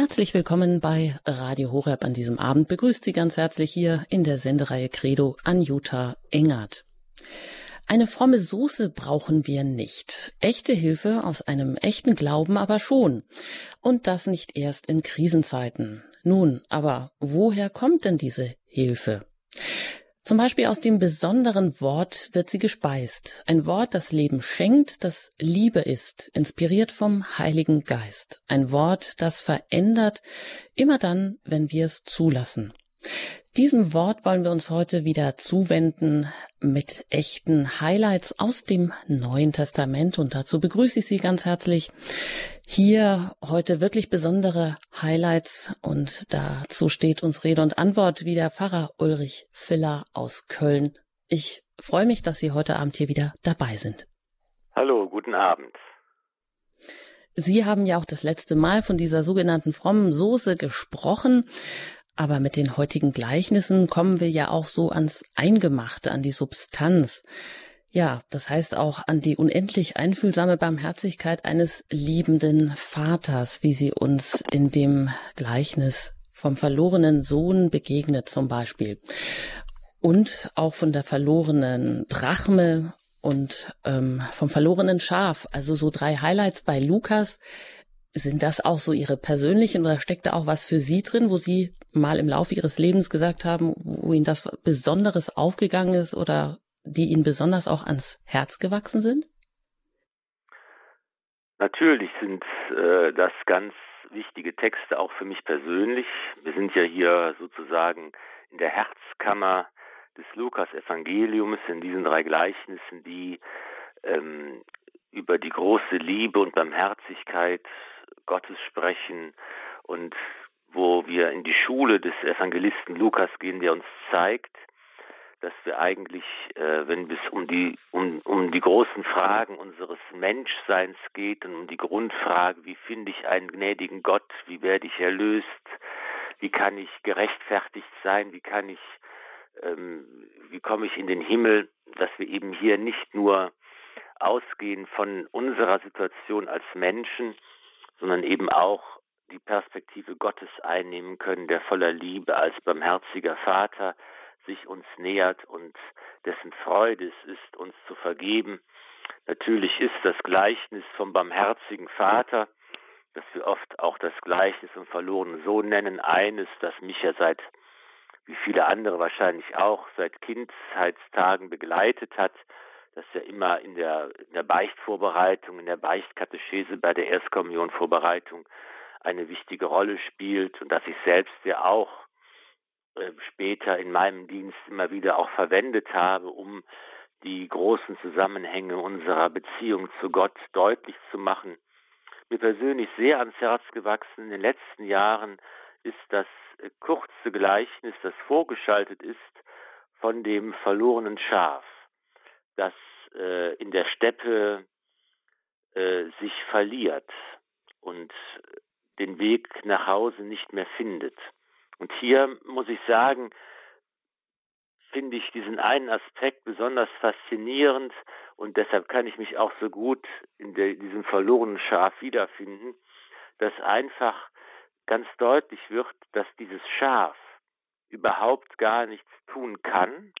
Herzlich willkommen bei Radio Horeb an diesem Abend. Begrüßt Sie ganz herzlich hier in der Sendereihe Credo Anjuta Engert. Eine fromme Soße brauchen wir nicht. Echte Hilfe aus einem echten Glauben aber schon. Und das nicht erst in Krisenzeiten. Nun, aber woher kommt denn diese Hilfe? Zum Beispiel aus dem besonderen Wort wird sie gespeist. Ein Wort, das Leben schenkt, das Liebe ist, inspiriert vom Heiligen Geist. Ein Wort, das verändert, immer dann, wenn wir es zulassen. Diesem Wort wollen wir uns heute wieder zuwenden mit echten Highlights aus dem Neuen Testament und dazu begrüße ich Sie ganz herzlich hier heute wirklich besondere Highlights und dazu steht uns Rede und Antwort wie der Pfarrer Ulrich Filler aus Köln. Ich freue mich, dass Sie heute Abend hier wieder dabei sind. Hallo, guten Abend. Sie haben ja auch das letzte Mal von dieser sogenannten frommen Soße gesprochen. Aber mit den heutigen Gleichnissen kommen wir ja auch so ans Eingemachte, an die Substanz. Ja, das heißt auch an die unendlich einfühlsame Barmherzigkeit eines liebenden Vaters, wie sie uns in dem Gleichnis vom verlorenen Sohn begegnet zum Beispiel. Und auch von der verlorenen Drachme und ähm, vom verlorenen Schaf. Also so drei Highlights bei Lukas. Sind das auch so Ihre persönlichen oder steckt da auch was für Sie drin, wo Sie mal im Laufe Ihres Lebens gesagt haben, wo Ihnen das Besonderes aufgegangen ist oder die Ihnen besonders auch ans Herz gewachsen sind? Natürlich sind äh, das ganz wichtige Texte auch für mich persönlich. Wir sind ja hier sozusagen in der Herzkammer des Lukas-Evangeliums, in diesen drei Gleichnissen, die ähm, über die große Liebe und Barmherzigkeit Gottes sprechen und wo wir in die Schule des Evangelisten Lukas gehen, der uns zeigt, dass wir eigentlich, äh, wenn es um die, um, um die großen Fragen unseres Menschseins geht und um die Grundfrage, wie finde ich einen gnädigen Gott, wie werde ich erlöst, wie kann ich gerechtfertigt sein, wie kann ich, ähm, wie komme ich in den Himmel, dass wir eben hier nicht nur ausgehen von unserer Situation als Menschen, sondern eben auch die Perspektive Gottes einnehmen können, der voller Liebe als barmherziger Vater sich uns nähert und dessen Freude es ist, uns zu vergeben. Natürlich ist das Gleichnis vom barmherzigen Vater, das wir oft auch das Gleichnis vom verlorenen Sohn nennen, eines, das mich ja seit, wie viele andere wahrscheinlich auch, seit Kindheitstagen begleitet hat, das ja immer in der, in der Beichtvorbereitung, in der Beichtkatechese, bei der Erstkommunionvorbereitung eine wichtige Rolle spielt und dass ich selbst ja auch später in meinem Dienst immer wieder auch verwendet habe, um die großen Zusammenhänge unserer Beziehung zu Gott deutlich zu machen. Mir persönlich sehr ans Herz gewachsen in den letzten Jahren ist das äh, kurze Gleichnis, das vorgeschaltet ist von dem verlorenen Schaf, das äh, in der Steppe äh, sich verliert und den Weg nach Hause nicht mehr findet. Und hier muss ich sagen, finde ich diesen einen Aspekt besonders faszinierend und deshalb kann ich mich auch so gut in der, diesem verlorenen Schaf wiederfinden, dass einfach ganz deutlich wird, dass dieses Schaf überhaupt gar nichts tun kann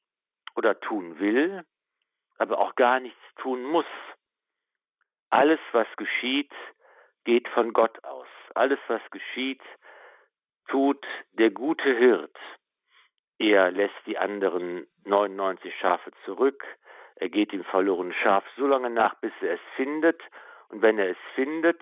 oder tun will, aber auch gar nichts tun muss. Alles, was geschieht, geht von Gott aus. Alles, was geschieht, tut der gute Hirt. Er lässt die anderen 99 Schafe zurück. Er geht dem verlorenen Schaf so lange nach, bis er es findet. Und wenn er es findet,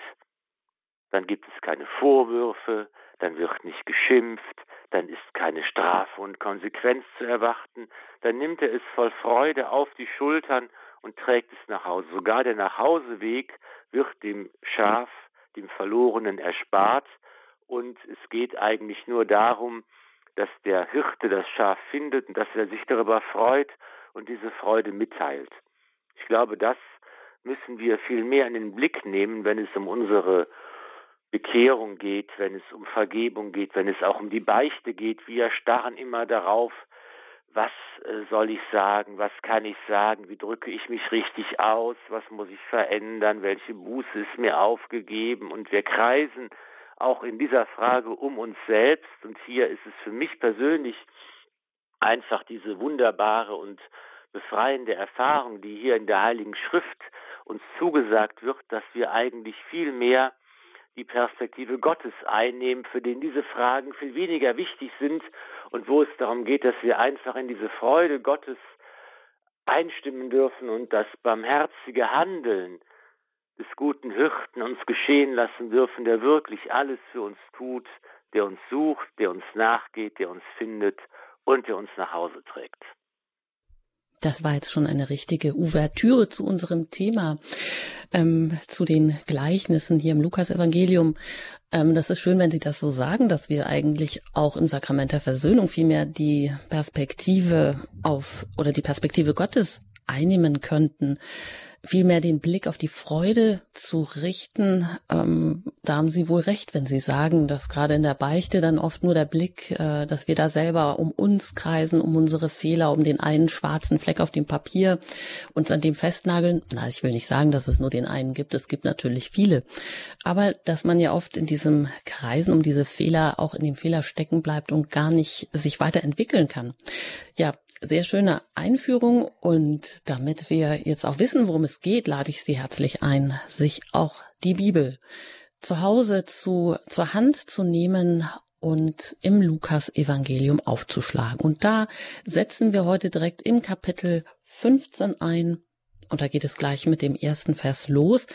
dann gibt es keine Vorwürfe, dann wird nicht geschimpft, dann ist keine Strafe und Konsequenz zu erwarten. Dann nimmt er es voll Freude auf die Schultern und trägt es nach Hause. Sogar der Nachhauseweg wird dem Schaf, dem Verlorenen erspart, und es geht eigentlich nur darum, dass der Hirte das Schaf findet und dass er sich darüber freut und diese Freude mitteilt. Ich glaube, das müssen wir viel mehr in den Blick nehmen, wenn es um unsere Bekehrung geht, wenn es um Vergebung geht, wenn es auch um die Beichte geht. Wir starren immer darauf, was äh, soll ich sagen, was kann ich sagen, wie drücke ich mich richtig aus, was muss ich verändern, welche Buße ist mir aufgegeben und wir kreisen auch in dieser Frage um uns selbst. Und hier ist es für mich persönlich einfach diese wunderbare und befreiende Erfahrung, die hier in der Heiligen Schrift uns zugesagt wird, dass wir eigentlich viel mehr die Perspektive Gottes einnehmen, für den diese Fragen viel weniger wichtig sind und wo es darum geht, dass wir einfach in diese Freude Gottes einstimmen dürfen und das barmherzige Handeln des guten Hirten uns geschehen lassen dürfen, der wirklich alles für uns tut, der uns sucht, der uns nachgeht, der uns findet und der uns nach Hause trägt. Das war jetzt schon eine richtige Ouvertüre zu unserem Thema, ähm, zu den Gleichnissen hier im Lukas-Evangelium. Ähm, das ist schön, wenn Sie das so sagen, dass wir eigentlich auch im Sakrament der Versöhnung vielmehr die Perspektive auf oder die Perspektive Gottes einnehmen könnten vielmehr den Blick auf die Freude zu richten. Ähm, da haben Sie wohl recht, wenn Sie sagen, dass gerade in der Beichte dann oft nur der Blick, äh, dass wir da selber um uns kreisen, um unsere Fehler, um den einen schwarzen Fleck auf dem Papier uns an dem festnageln. Na, ich will nicht sagen, dass es nur den einen gibt. Es gibt natürlich viele. Aber dass man ja oft in diesem Kreisen um diese Fehler auch in dem Fehler stecken bleibt und gar nicht sich weiterentwickeln kann. Ja, sehr schöne Einführung und damit wir jetzt auch wissen, worum es geht, lade ich Sie herzlich ein, sich auch die Bibel zu Hause zu, zur Hand zu nehmen und im Lukas Evangelium aufzuschlagen. Und da setzen wir heute direkt im Kapitel 15 ein. Und da geht es gleich mit dem ersten Vers los.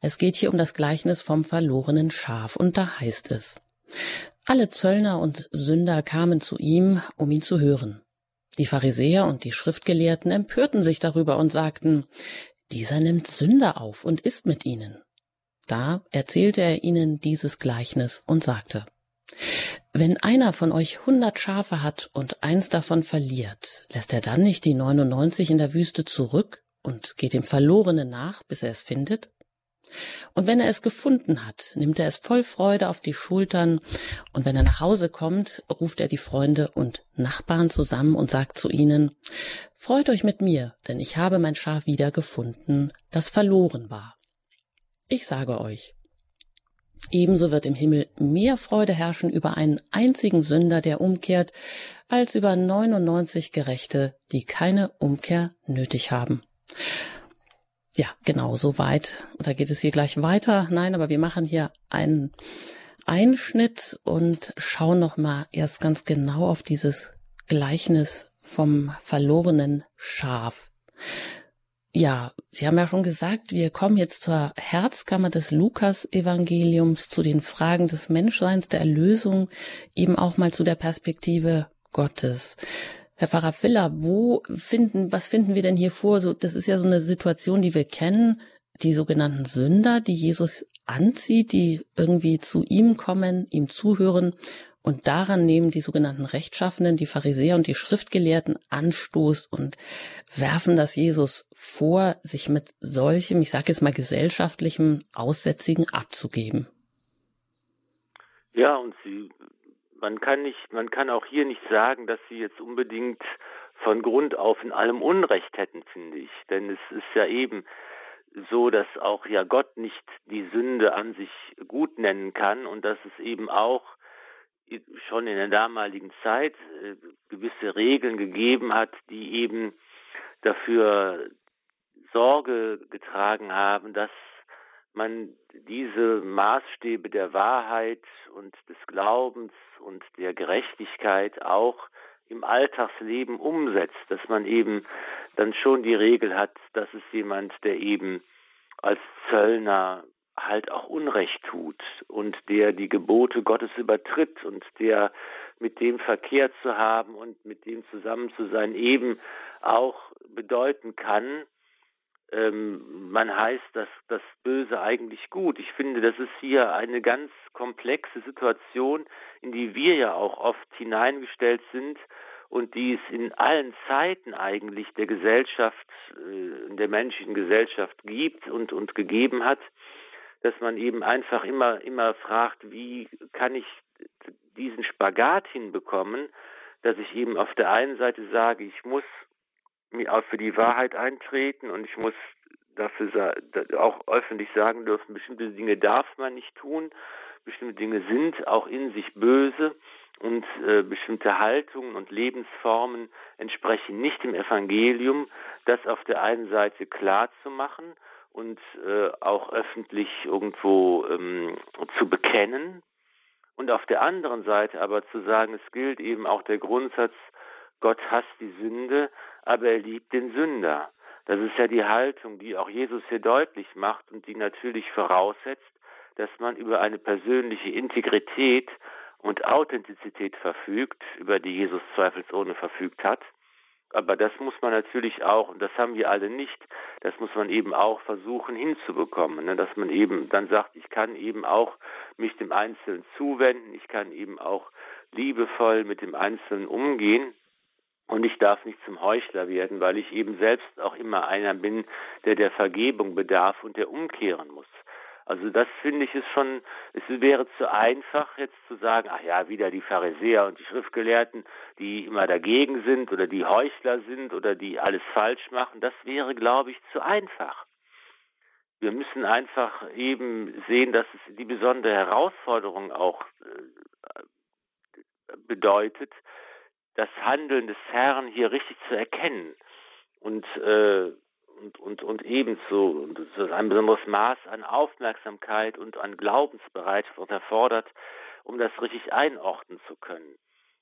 Es geht hier um das Gleichnis vom verlorenen Schaf. Und da heißt es, alle Zöllner und Sünder kamen zu ihm, um ihn zu hören. Die Pharisäer und die Schriftgelehrten empörten sich darüber und sagten, dieser nimmt Sünder auf und isst mit ihnen. Da erzählte er ihnen dieses Gleichnis und sagte, wenn einer von euch hundert Schafe hat und eins davon verliert, lässt er dann nicht die 99 in der Wüste zurück und geht dem Verlorenen nach, bis er es findet? Und wenn er es gefunden hat, nimmt er es voll Freude auf die Schultern, und wenn er nach Hause kommt, ruft er die Freunde und Nachbarn zusammen und sagt zu ihnen, Freut euch mit mir, denn ich habe mein Schaf wiedergefunden, das verloren war. Ich sage euch, ebenso wird im Himmel mehr Freude herrschen über einen einzigen Sünder, der umkehrt, als über 99 Gerechte, die keine Umkehr nötig haben. Ja, genau, so weit. Und da geht es hier gleich weiter. Nein, aber wir machen hier einen Einschnitt und schauen noch mal erst ganz genau auf dieses Gleichnis vom verlorenen Schaf. Ja, Sie haben ja schon gesagt, wir kommen jetzt zur Herzkammer des Lukas-Evangeliums, zu den Fragen des Menschseins, der Erlösung, eben auch mal zu der Perspektive Gottes. Herr Pfarrer Filler, wo finden, was finden wir denn hier vor? So, das ist ja so eine Situation, die wir kennen, die sogenannten Sünder, die Jesus anzieht, die irgendwie zu ihm kommen, ihm zuhören und daran nehmen die sogenannten Rechtschaffenen, die Pharisäer und die Schriftgelehrten Anstoß und werfen das Jesus vor, sich mit solchem, ich sage jetzt mal gesellschaftlichem Aussätzigen abzugeben. Ja, und sie man kann nicht, man kann auch hier nicht sagen, dass sie jetzt unbedingt von Grund auf in allem Unrecht hätten, finde ich. Denn es ist ja eben so, dass auch ja Gott nicht die Sünde an sich gut nennen kann und dass es eben auch schon in der damaligen Zeit äh, gewisse Regeln gegeben hat, die eben dafür Sorge getragen haben, dass man diese Maßstäbe der Wahrheit und des Glaubens und der Gerechtigkeit auch im Alltagsleben umsetzt, dass man eben dann schon die Regel hat, dass es jemand, der eben als Zöllner halt auch Unrecht tut und der die Gebote Gottes übertritt und der mit dem Verkehr zu haben und mit dem zusammen zu sein eben auch bedeuten kann, ähm, man heißt das, das Böse eigentlich gut. Ich finde, das ist hier eine ganz komplexe Situation, in die wir ja auch oft hineingestellt sind und die es in allen Zeiten eigentlich der Gesellschaft, äh, der menschlichen Gesellschaft gibt und, und gegeben hat, dass man eben einfach immer, immer fragt, wie kann ich diesen Spagat hinbekommen, dass ich eben auf der einen Seite sage, ich muss auch für die Wahrheit eintreten und ich muss dafür auch öffentlich sagen dürfen, bestimmte Dinge darf man nicht tun, bestimmte Dinge sind auch in sich böse und äh, bestimmte Haltungen und Lebensformen entsprechen nicht dem Evangelium, das auf der einen Seite klar zu machen und äh, auch öffentlich irgendwo ähm, zu bekennen und auf der anderen Seite aber zu sagen, es gilt eben auch der Grundsatz, Gott hasst die Sünde, aber er liebt den Sünder. Das ist ja die Haltung, die auch Jesus hier deutlich macht und die natürlich voraussetzt, dass man über eine persönliche Integrität und Authentizität verfügt, über die Jesus zweifelsohne verfügt hat. Aber das muss man natürlich auch, und das haben wir alle nicht, das muss man eben auch versuchen hinzubekommen, ne? dass man eben dann sagt, ich kann eben auch mich dem Einzelnen zuwenden, ich kann eben auch liebevoll mit dem Einzelnen umgehen und ich darf nicht zum Heuchler werden, weil ich eben selbst auch immer einer bin, der der Vergebung bedarf und der umkehren muss. Also das finde ich ist schon, es wäre zu einfach jetzt zu sagen, ach ja, wieder die Pharisäer und die Schriftgelehrten, die immer dagegen sind oder die Heuchler sind oder die alles falsch machen. Das wäre, glaube ich, zu einfach. Wir müssen einfach eben sehen, dass es die besondere Herausforderung auch äh, bedeutet, das Handeln des Herrn hier richtig zu erkennen und äh, und, und, und ebenso und ein besonderes Maß an Aufmerksamkeit und an Glaubensbereitschaft erfordert, um das richtig einordnen zu können.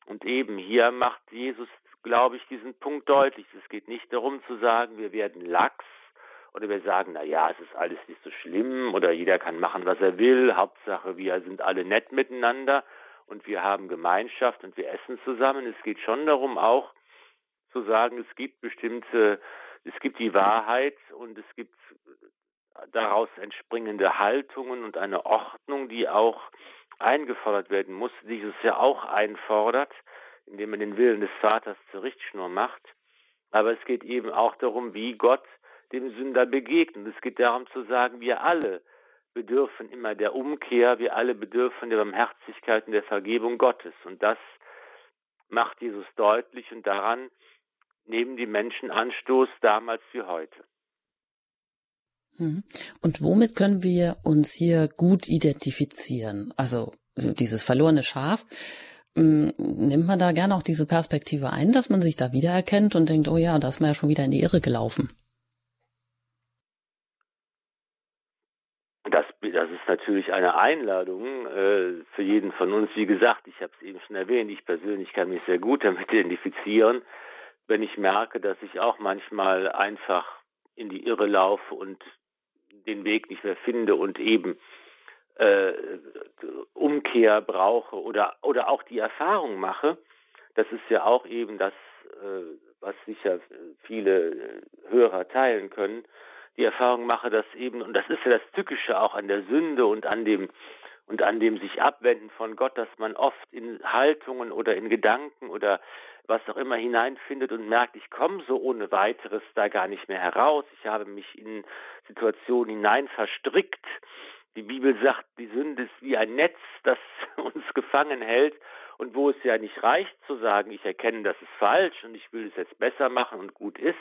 Und eben hier macht Jesus, glaube ich, diesen Punkt deutlich. Es geht nicht darum zu sagen, wir werden lax oder wir sagen, na ja, es ist alles nicht so schlimm oder jeder kann machen, was er will. Hauptsache, wir sind alle nett miteinander und wir haben Gemeinschaft und wir essen zusammen. Es geht schon darum auch zu sagen, es gibt bestimmte es gibt die Wahrheit und es gibt daraus entspringende Haltungen und eine Ordnung, die auch eingefordert werden muss, die Jesus ja auch einfordert, indem er den Willen des Vaters zur Richtschnur macht. Aber es geht eben auch darum, wie Gott dem Sünder begegnet. Es geht darum zu sagen, wir alle bedürfen immer der Umkehr, wir alle bedürfen der Barmherzigkeit und der Vergebung Gottes. Und das macht Jesus deutlich und daran nehmen die Menschen Anstoß damals wie heute. Mhm. Und womit können wir uns hier gut identifizieren? Also dieses verlorene Schaf, mm, nimmt man da gerne auch diese Perspektive ein, dass man sich da wiedererkennt und denkt, oh ja, da ist man ja schon wieder in die Irre gelaufen. Das, das ist natürlich eine Einladung äh, für jeden von uns. Wie gesagt, ich habe es eben schon erwähnt, ich persönlich kann mich sehr gut damit identifizieren wenn ich merke, dass ich auch manchmal einfach in die Irre laufe und den Weg nicht mehr finde und eben äh, Umkehr brauche oder oder auch die Erfahrung mache, das ist ja auch eben das, äh, was sicher viele Hörer teilen können, die Erfahrung mache, dass eben, und das ist ja das Tückische auch an der Sünde und an dem und an dem sich abwenden von Gott, dass man oft in Haltungen oder in Gedanken oder was auch immer hineinfindet und merkt, ich komme so ohne weiteres da gar nicht mehr heraus. Ich habe mich in Situationen hinein verstrickt. Die Bibel sagt, die Sünde ist wie ein Netz, das uns gefangen hält. Und wo es ja nicht reicht zu sagen, ich erkenne, das ist falsch und ich will es jetzt besser machen und gut ist,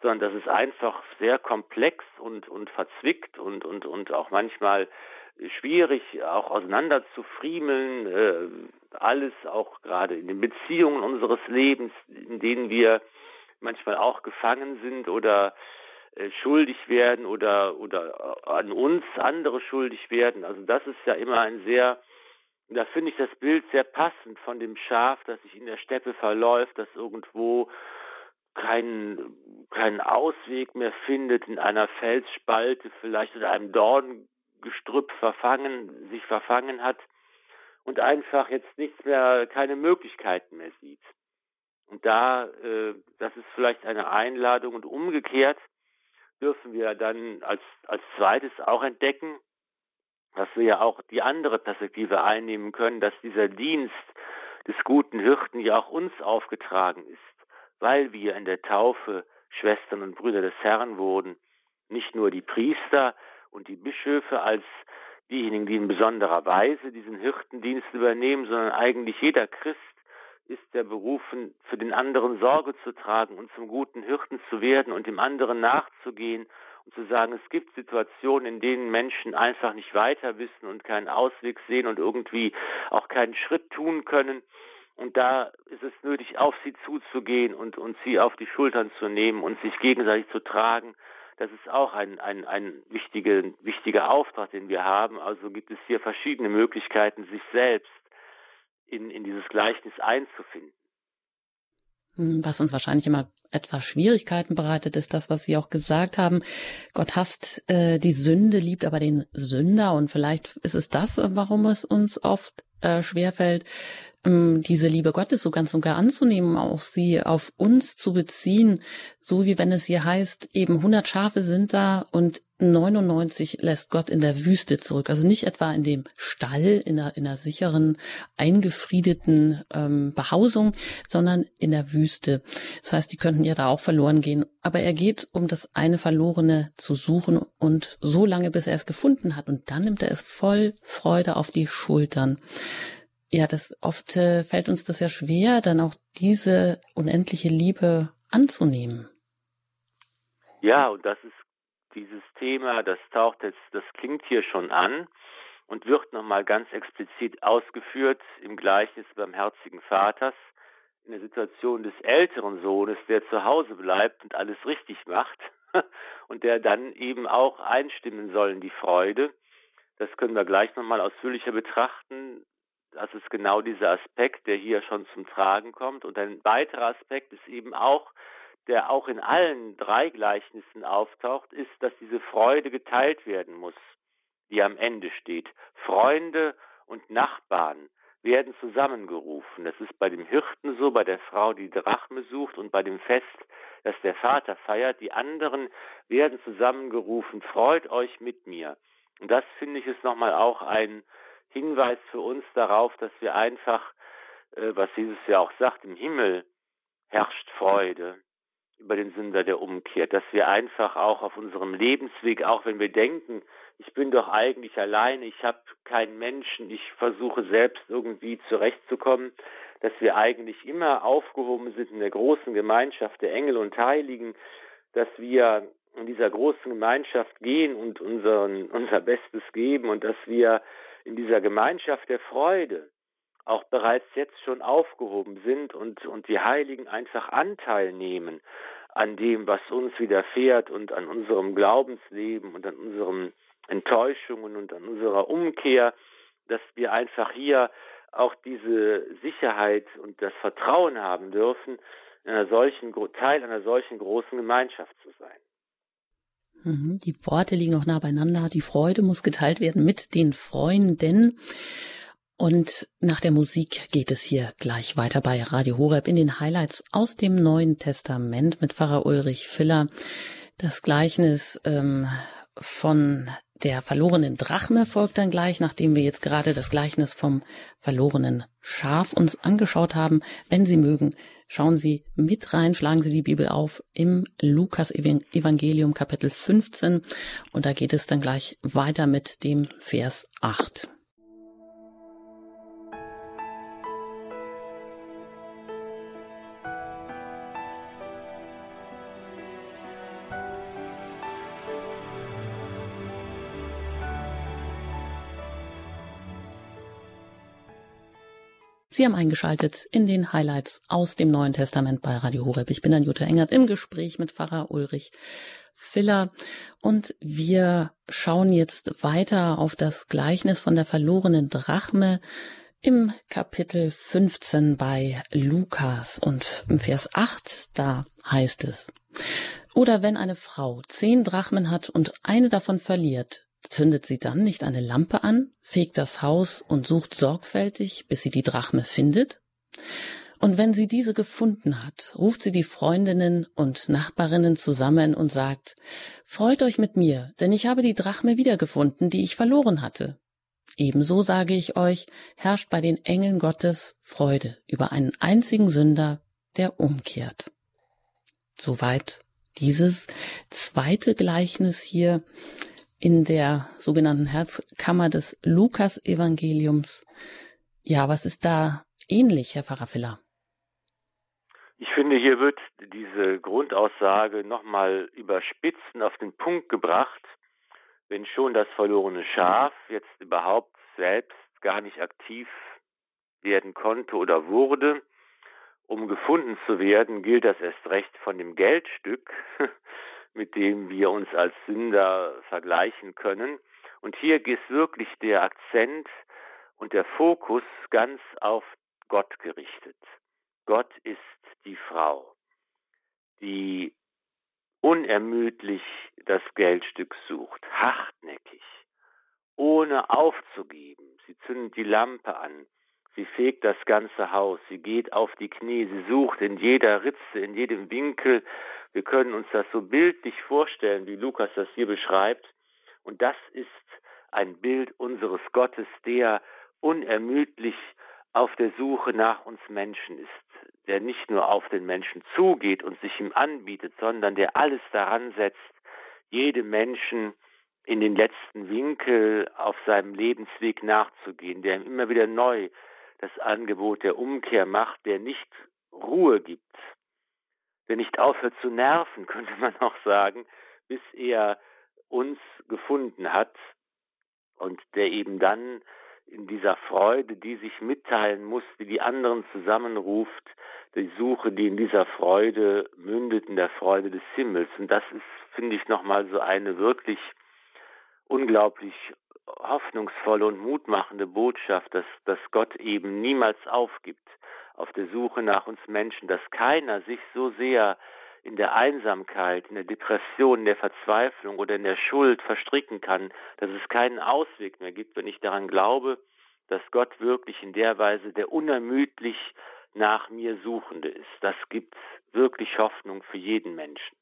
sondern das ist einfach sehr komplex und, und verzwickt und, und, und auch manchmal schwierig auch auseinander zu friemeln, äh, alles auch gerade in den Beziehungen unseres Lebens, in denen wir manchmal auch gefangen sind oder schuldig werden oder oder an uns andere schuldig werden. Also das ist ja immer ein sehr da finde ich das Bild sehr passend von dem Schaf, das sich in der Steppe verläuft, das irgendwo keinen keinen Ausweg mehr findet in einer Felsspalte vielleicht oder einem Dorn Gestrüpp verfangen, sich verfangen hat und einfach jetzt nichts mehr, keine Möglichkeiten mehr sieht. Und da, äh, das ist vielleicht eine Einladung und umgekehrt dürfen wir dann als, als zweites auch entdecken, dass wir ja auch die andere Perspektive einnehmen können, dass dieser Dienst des guten Hirten ja auch uns aufgetragen ist, weil wir in der Taufe Schwestern und Brüder des Herrn wurden. Nicht nur die Priester, und die Bischöfe als diejenigen, die in besonderer Weise diesen Hirtendienst übernehmen, sondern eigentlich jeder Christ ist der berufen, für den anderen Sorge zu tragen und zum guten Hirten zu werden und dem anderen nachzugehen und zu sagen, es gibt Situationen, in denen Menschen einfach nicht weiter wissen und keinen Ausweg sehen und irgendwie auch keinen Schritt tun können. Und da ist es nötig, auf sie zuzugehen und, und sie auf die Schultern zu nehmen und sich gegenseitig zu tragen. Das ist auch ein, ein, ein wichtiger, wichtiger Auftrag, den wir haben. Also gibt es hier verschiedene Möglichkeiten, sich selbst in, in dieses Gleichnis einzufinden. Hm, was uns wahrscheinlich immer etwas Schwierigkeiten bereitet, ist das, was Sie auch gesagt haben. Gott hasst äh, die Sünde, liebt aber den Sünder. Und vielleicht ist es das, warum es uns oft äh, schwerfällt, diese Liebe Gottes so ganz und gar anzunehmen, auch sie auf uns zu beziehen, so wie wenn es hier heißt, eben 100 Schafe sind da und 99 lässt Gott in der Wüste zurück. Also nicht etwa in dem Stall, in einer, in einer sicheren, eingefriedeten ähm, Behausung, sondern in der Wüste. Das heißt, die könnten ja da auch verloren gehen. Aber er geht, um das eine Verlorene zu suchen und so lange, bis er es gefunden hat. Und dann nimmt er es voll Freude auf die Schultern ja, das oft äh, fällt uns das ja schwer, dann auch diese unendliche Liebe anzunehmen. Ja, und das ist dieses Thema, das taucht jetzt, das klingt hier schon an und wird nochmal ganz explizit ausgeführt im Gleichnis beim herzigen Vaters in der Situation des älteren Sohnes, der zu Hause bleibt und alles richtig macht und der dann eben auch einstimmen soll in die Freude. Das können wir gleich nochmal ausführlicher betrachten das ist genau dieser Aspekt, der hier schon zum Tragen kommt. Und ein weiterer Aspekt ist eben auch, der auch in allen drei Gleichnissen auftaucht, ist, dass diese Freude geteilt werden muss, die am Ende steht. Freunde und Nachbarn werden zusammengerufen. Das ist bei dem Hirten so, bei der Frau, die Drachme sucht und bei dem Fest, das der Vater feiert. Die anderen werden zusammengerufen. Freut euch mit mir. Und das finde ich ist nochmal auch ein Hinweis für uns darauf, dass wir einfach, äh, was Jesus ja auch sagt, im Himmel herrscht Freude über den Sünder, der umkehrt, dass wir einfach auch auf unserem Lebensweg, auch wenn wir denken, ich bin doch eigentlich alleine, ich habe keinen Menschen, ich versuche selbst irgendwie zurechtzukommen, dass wir eigentlich immer aufgehoben sind in der großen Gemeinschaft der Engel und Heiligen, dass wir in dieser großen Gemeinschaft gehen und unseren, unser Bestes geben und dass wir in dieser Gemeinschaft der Freude auch bereits jetzt schon aufgehoben sind und, und die Heiligen einfach Anteil nehmen an dem, was uns widerfährt und an unserem Glaubensleben und an unseren Enttäuschungen und an unserer Umkehr, dass wir einfach hier auch diese Sicherheit und das Vertrauen haben dürfen, einer solchen, Teil einer solchen großen Gemeinschaft zu sein. Mhm, die Worte liegen noch nah beieinander. Die Freude muss geteilt werden mit den Freunden. Und nach der Musik geht es hier gleich weiter bei Radio Horeb in den Highlights aus dem Neuen Testament mit Pfarrer Ulrich Filler. Das Gleichnis ähm, von der verlorenen Drachme folgt dann gleich, nachdem wir jetzt gerade das Gleichnis vom verlorenen Schaf uns angeschaut haben. Wenn Sie mögen, schauen Sie mit rein, schlagen Sie die Bibel auf im Lukas Evangelium Kapitel 15 und da geht es dann gleich weiter mit dem Vers 8. Sie haben eingeschaltet in den Highlights aus dem Neuen Testament bei Radio Horeb. Ich bin dann Jutta Engert im Gespräch mit Pfarrer Ulrich Filler und wir schauen jetzt weiter auf das Gleichnis von der verlorenen Drachme im Kapitel 15 bei Lukas und im Vers 8, da heißt es, oder wenn eine Frau zehn Drachmen hat und eine davon verliert, Zündet sie dann nicht eine Lampe an, fegt das Haus und sucht sorgfältig, bis sie die Drachme findet? Und wenn sie diese gefunden hat, ruft sie die Freundinnen und Nachbarinnen zusammen und sagt, Freut euch mit mir, denn ich habe die Drachme wiedergefunden, die ich verloren hatte. Ebenso sage ich euch, herrscht bei den Engeln Gottes Freude über einen einzigen Sünder, der umkehrt. Soweit dieses zweite Gleichnis hier in der sogenannten Herzkammer des Lukas-Evangeliums. Ja, was ist da ähnlich, Herr Pfarrer Filler? Ich finde, hier wird diese Grundaussage nochmal überspitzen auf den Punkt gebracht, wenn schon das verlorene Schaf jetzt überhaupt selbst gar nicht aktiv werden konnte oder wurde, um gefunden zu werden, gilt das erst recht von dem Geldstück, mit dem wir uns als Sünder vergleichen können. Und hier ist wirklich der Akzent und der Fokus ganz auf Gott gerichtet. Gott ist die Frau, die unermüdlich das Geldstück sucht, hartnäckig, ohne aufzugeben. Sie zündet die Lampe an, sie fegt das ganze Haus, sie geht auf die Knie, sie sucht in jeder Ritze, in jedem Winkel. Wir können uns das so bildlich vorstellen, wie Lukas das hier beschreibt. Und das ist ein Bild unseres Gottes, der unermüdlich auf der Suche nach uns Menschen ist, der nicht nur auf den Menschen zugeht und sich ihm anbietet, sondern der alles daran setzt, jedem Menschen in den letzten Winkel auf seinem Lebensweg nachzugehen, der ihm immer wieder neu das Angebot der Umkehr macht, der nicht Ruhe gibt, der nicht aufhört zu nerven, könnte man auch sagen, bis er uns gefunden hat und der eben dann in dieser Freude, die sich mitteilen muss, die die anderen zusammenruft, die Suche, die in dieser Freude mündet, in der Freude des Himmels. Und das ist, finde ich, nochmal so eine wirklich unglaublich hoffnungsvolle und mutmachende Botschaft, dass, dass Gott eben niemals aufgibt auf der Suche nach uns Menschen, dass keiner sich so sehr in der Einsamkeit, in der Depression, in der Verzweiflung oder in der Schuld verstricken kann, dass es keinen Ausweg mehr gibt, wenn ich daran glaube, dass Gott wirklich in der Weise der unermüdlich nach mir Suchende ist. Das gibt wirklich Hoffnung für jeden Menschen.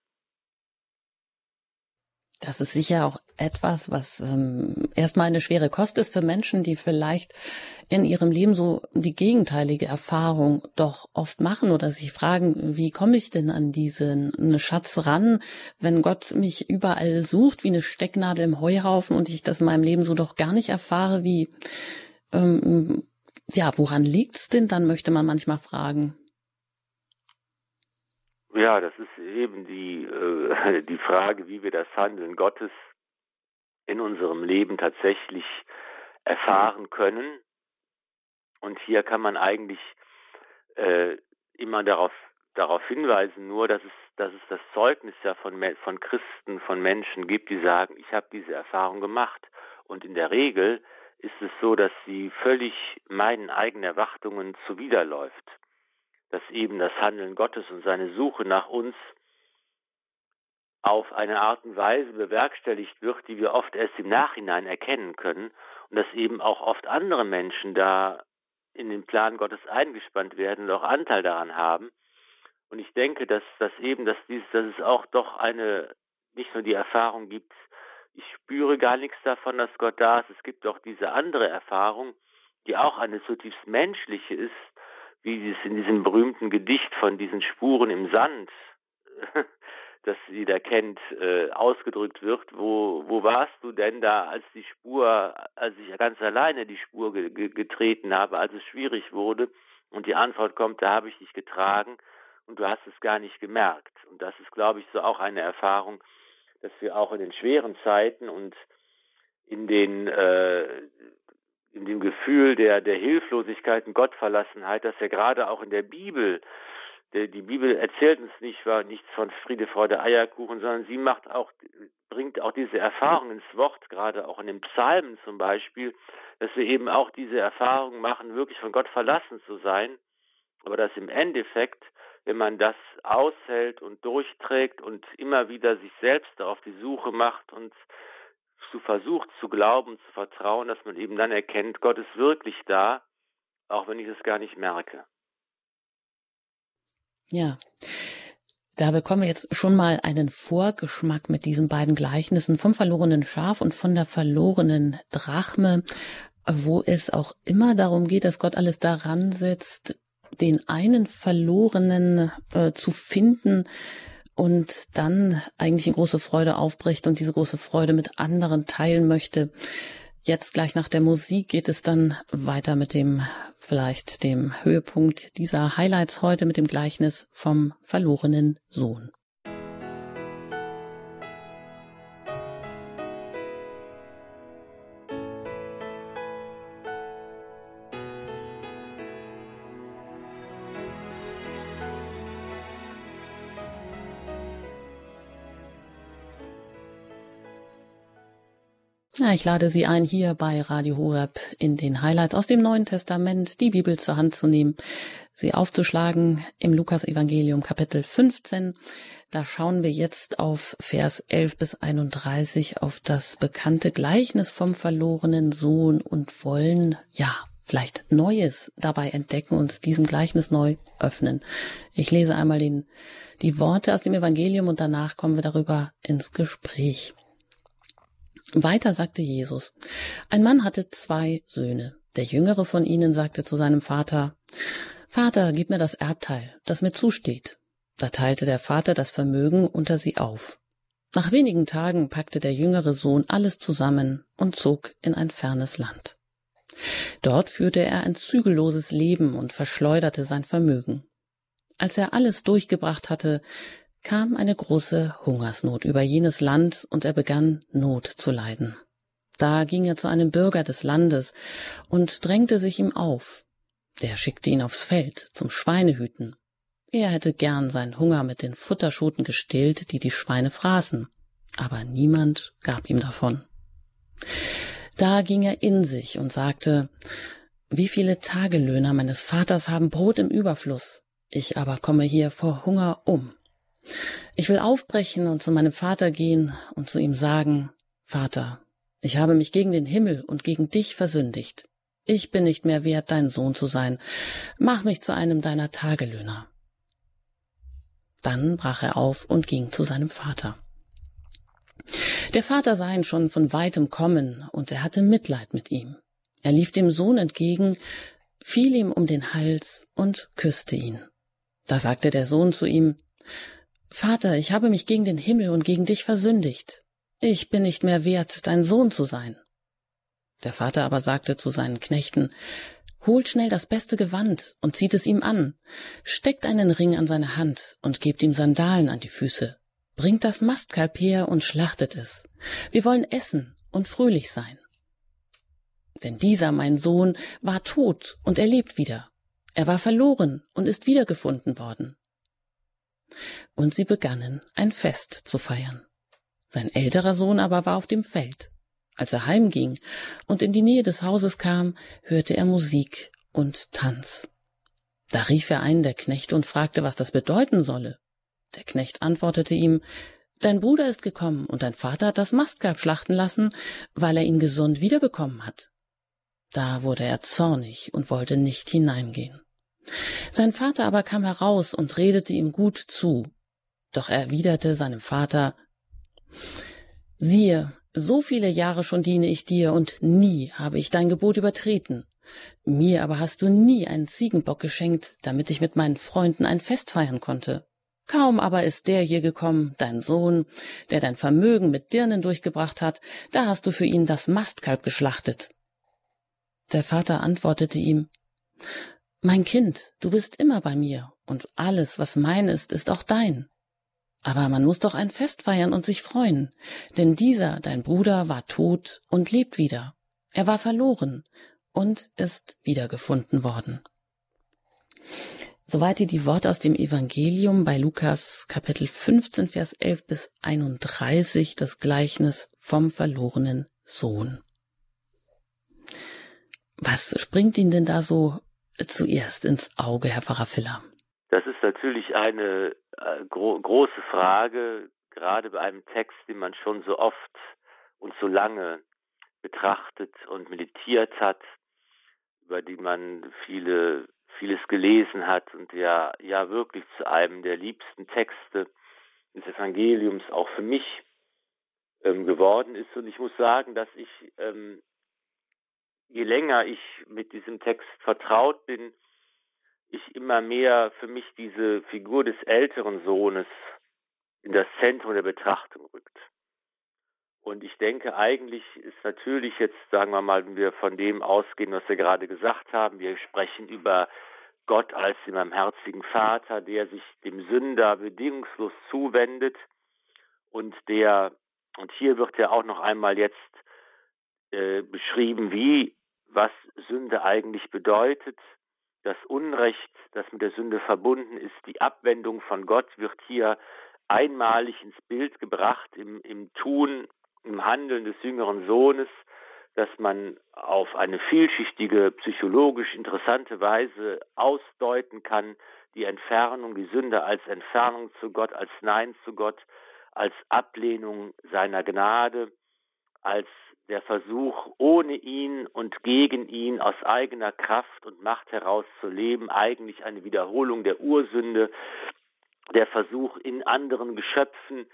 Das ist sicher auch etwas, was ähm, erstmal eine schwere Kost ist für Menschen, die vielleicht in ihrem Leben so die gegenteilige Erfahrung doch oft machen oder sich fragen, wie komme ich denn an diesen Schatz ran, wenn Gott mich überall sucht wie eine Stecknadel im Heuhaufen und ich das in meinem Leben so doch gar nicht erfahre, wie ähm, ja, woran liegt's denn? Dann möchte man manchmal fragen. Ja, das ist eben die, äh, die Frage, wie wir das Handeln Gottes in unserem Leben tatsächlich erfahren können. Und hier kann man eigentlich äh, immer darauf, darauf hinweisen, nur dass es, dass es das Zeugnis ja von, von Christen, von Menschen gibt, die sagen, ich habe diese Erfahrung gemacht. Und in der Regel ist es so, dass sie völlig meinen eigenen Erwartungen zuwiderläuft dass eben das Handeln Gottes und seine Suche nach uns auf eine Art und Weise bewerkstelligt wird, die wir oft erst im Nachhinein erkennen können und dass eben auch oft andere Menschen da in den Plan Gottes eingespannt werden und auch Anteil daran haben. Und ich denke, dass das eben, dass dies, dass es auch doch eine, nicht nur die Erfahrung gibt, ich spüre gar nichts davon, dass Gott da ist. Es gibt auch diese andere Erfahrung, die auch eine zutiefst menschliche ist, wie es in diesem berühmten Gedicht von diesen Spuren im Sand, das jeder kennt, äh, ausgedrückt wird. Wo, wo warst du denn da, als die Spur, als ich ganz alleine die Spur ge ge getreten habe, als es schwierig wurde? Und die Antwort kommt, da habe ich dich getragen und du hast es gar nicht gemerkt. Und das ist, glaube ich, so auch eine Erfahrung, dass wir auch in den schweren Zeiten und in den äh, in dem Gefühl der, der Hilflosigkeit und Gottverlassenheit, dass ja gerade auch in der Bibel, der, die Bibel erzählt uns nicht, war nichts von Friede, Freude, Eierkuchen, sondern sie macht auch, bringt auch diese Erfahrung ins Wort, gerade auch in den Psalmen zum Beispiel, dass wir eben auch diese Erfahrung machen, wirklich von Gott verlassen zu sein, aber dass im Endeffekt, wenn man das aushält und durchträgt und immer wieder sich selbst auf die Suche macht und zu versucht zu glauben, zu vertrauen, dass man eben dann erkennt, Gott ist wirklich da, auch wenn ich es gar nicht merke. Ja. Da bekommen wir jetzt schon mal einen Vorgeschmack mit diesen beiden Gleichnissen vom verlorenen Schaf und von der verlorenen Drachme, wo es auch immer darum geht, dass Gott alles daran setzt, den einen Verlorenen äh, zu finden, und dann eigentlich eine große Freude aufbricht und diese große Freude mit anderen teilen möchte. Jetzt gleich nach der Musik geht es dann weiter mit dem, vielleicht dem Höhepunkt dieser Highlights heute mit dem Gleichnis vom verlorenen Sohn. Ja, ich lade Sie ein, hier bei Radio Horeb in den Highlights aus dem Neuen Testament die Bibel zur Hand zu nehmen, sie aufzuschlagen im Lukas-Evangelium Kapitel 15. Da schauen wir jetzt auf Vers 11 bis 31 auf das bekannte Gleichnis vom verlorenen Sohn und wollen, ja, vielleicht Neues dabei entdecken, uns diesem Gleichnis neu öffnen. Ich lese einmal den, die Worte aus dem Evangelium und danach kommen wir darüber ins Gespräch. Weiter sagte Jesus, ein Mann hatte zwei Söhne. Der jüngere von ihnen sagte zu seinem Vater, Vater, gib mir das Erbteil, das mir zusteht. Da teilte der Vater das Vermögen unter sie auf. Nach wenigen Tagen packte der jüngere Sohn alles zusammen und zog in ein fernes Land. Dort führte er ein zügelloses Leben und verschleuderte sein Vermögen. Als er alles durchgebracht hatte, kam eine große Hungersnot über jenes Land und er begann Not zu leiden. Da ging er zu einem Bürger des Landes und drängte sich ihm auf. Der schickte ihn aufs Feld zum Schweinehüten. Er hätte gern seinen Hunger mit den Futterschoten gestillt, die die Schweine fraßen, aber niemand gab ihm davon. Da ging er in sich und sagte, wie viele Tagelöhner meines Vaters haben Brot im Überfluss, ich aber komme hier vor Hunger um. Ich will aufbrechen und zu meinem Vater gehen und zu ihm sagen, Vater, ich habe mich gegen den Himmel und gegen dich versündigt. Ich bin nicht mehr wert, dein Sohn zu sein. Mach mich zu einem deiner Tagelöhner. Dann brach er auf und ging zu seinem Vater. Der Vater sah ihn schon von weitem kommen, und er hatte Mitleid mit ihm. Er lief dem Sohn entgegen, fiel ihm um den Hals und küsste ihn. Da sagte der Sohn zu ihm Vater, ich habe mich gegen den Himmel und gegen dich versündigt. Ich bin nicht mehr wert, dein Sohn zu sein. Der Vater aber sagte zu seinen Knechten, Holt schnell das beste Gewand und zieht es ihm an, steckt einen Ring an seine Hand und gebt ihm Sandalen an die Füße, bringt das Mastkalb her und schlachtet es. Wir wollen essen und fröhlich sein. Denn dieser, mein Sohn, war tot und er lebt wieder. Er war verloren und ist wiedergefunden worden und sie begannen ein Fest zu feiern. Sein älterer Sohn aber war auf dem Feld. Als er heimging und in die Nähe des Hauses kam, hörte er Musik und Tanz. Da rief er einen der Knechte und fragte, was das bedeuten solle. Der Knecht antwortete ihm, Dein Bruder ist gekommen und dein Vater hat das Mastkalb schlachten lassen, weil er ihn gesund wiederbekommen hat. Da wurde er zornig und wollte nicht hineingehen. Sein Vater aber kam heraus und redete ihm gut zu. Doch erwiderte seinem Vater Siehe, so viele Jahre schon diene ich dir, und nie habe ich dein Gebot übertreten. Mir aber hast du nie einen Ziegenbock geschenkt, damit ich mit meinen Freunden ein Fest feiern konnte. Kaum aber ist der hier gekommen, dein Sohn, der dein Vermögen mit Dirnen durchgebracht hat, da hast du für ihn das Mastkalb geschlachtet. Der Vater antwortete ihm, mein Kind, du bist immer bei mir, und alles, was mein ist, ist auch dein. Aber man muss doch ein Fest feiern und sich freuen, denn dieser, dein Bruder, war tot und lebt wieder. Er war verloren und ist wiedergefunden worden. Soweit die Worte aus dem Evangelium bei Lukas Kapitel 15, Vers 11 bis 31, das Gleichnis vom verlorenen Sohn. Was springt Ihnen denn da so zuerst ins Auge, Herr Pfarrer Filler? Das ist natürlich eine äh, gro große Frage, gerade bei einem Text, den man schon so oft und so lange betrachtet und meditiert hat, über die man viele vieles gelesen hat und der ja wirklich zu einem der liebsten Texte des Evangeliums auch für mich ähm, geworden ist. Und ich muss sagen, dass ich ähm, je länger ich mit diesem Text vertraut bin, ich immer mehr für mich diese Figur des älteren Sohnes in das Zentrum der Betrachtung rückt. Und ich denke, eigentlich ist natürlich jetzt, sagen wir mal, wenn wir von dem ausgehen, was wir gerade gesagt haben, wir sprechen über Gott als den barmherzigen Vater, der sich dem Sünder bedingungslos zuwendet und der, und hier wird ja auch noch einmal jetzt äh, beschrieben, wie, was Sünde eigentlich bedeutet. Das Unrecht, das mit der Sünde verbunden ist, die Abwendung von Gott wird hier einmalig ins Bild gebracht im, im Tun im Handeln des jüngeren Sohnes, dass man auf eine vielschichtige, psychologisch interessante Weise ausdeuten kann, die Entfernung, die Sünde als Entfernung zu Gott, als Nein zu Gott, als Ablehnung seiner Gnade, als der Versuch, ohne ihn und gegen ihn aus eigener Kraft und Macht heraus zu leben, eigentlich eine Wiederholung der Ursünde, der Versuch, in anderen Geschöpfen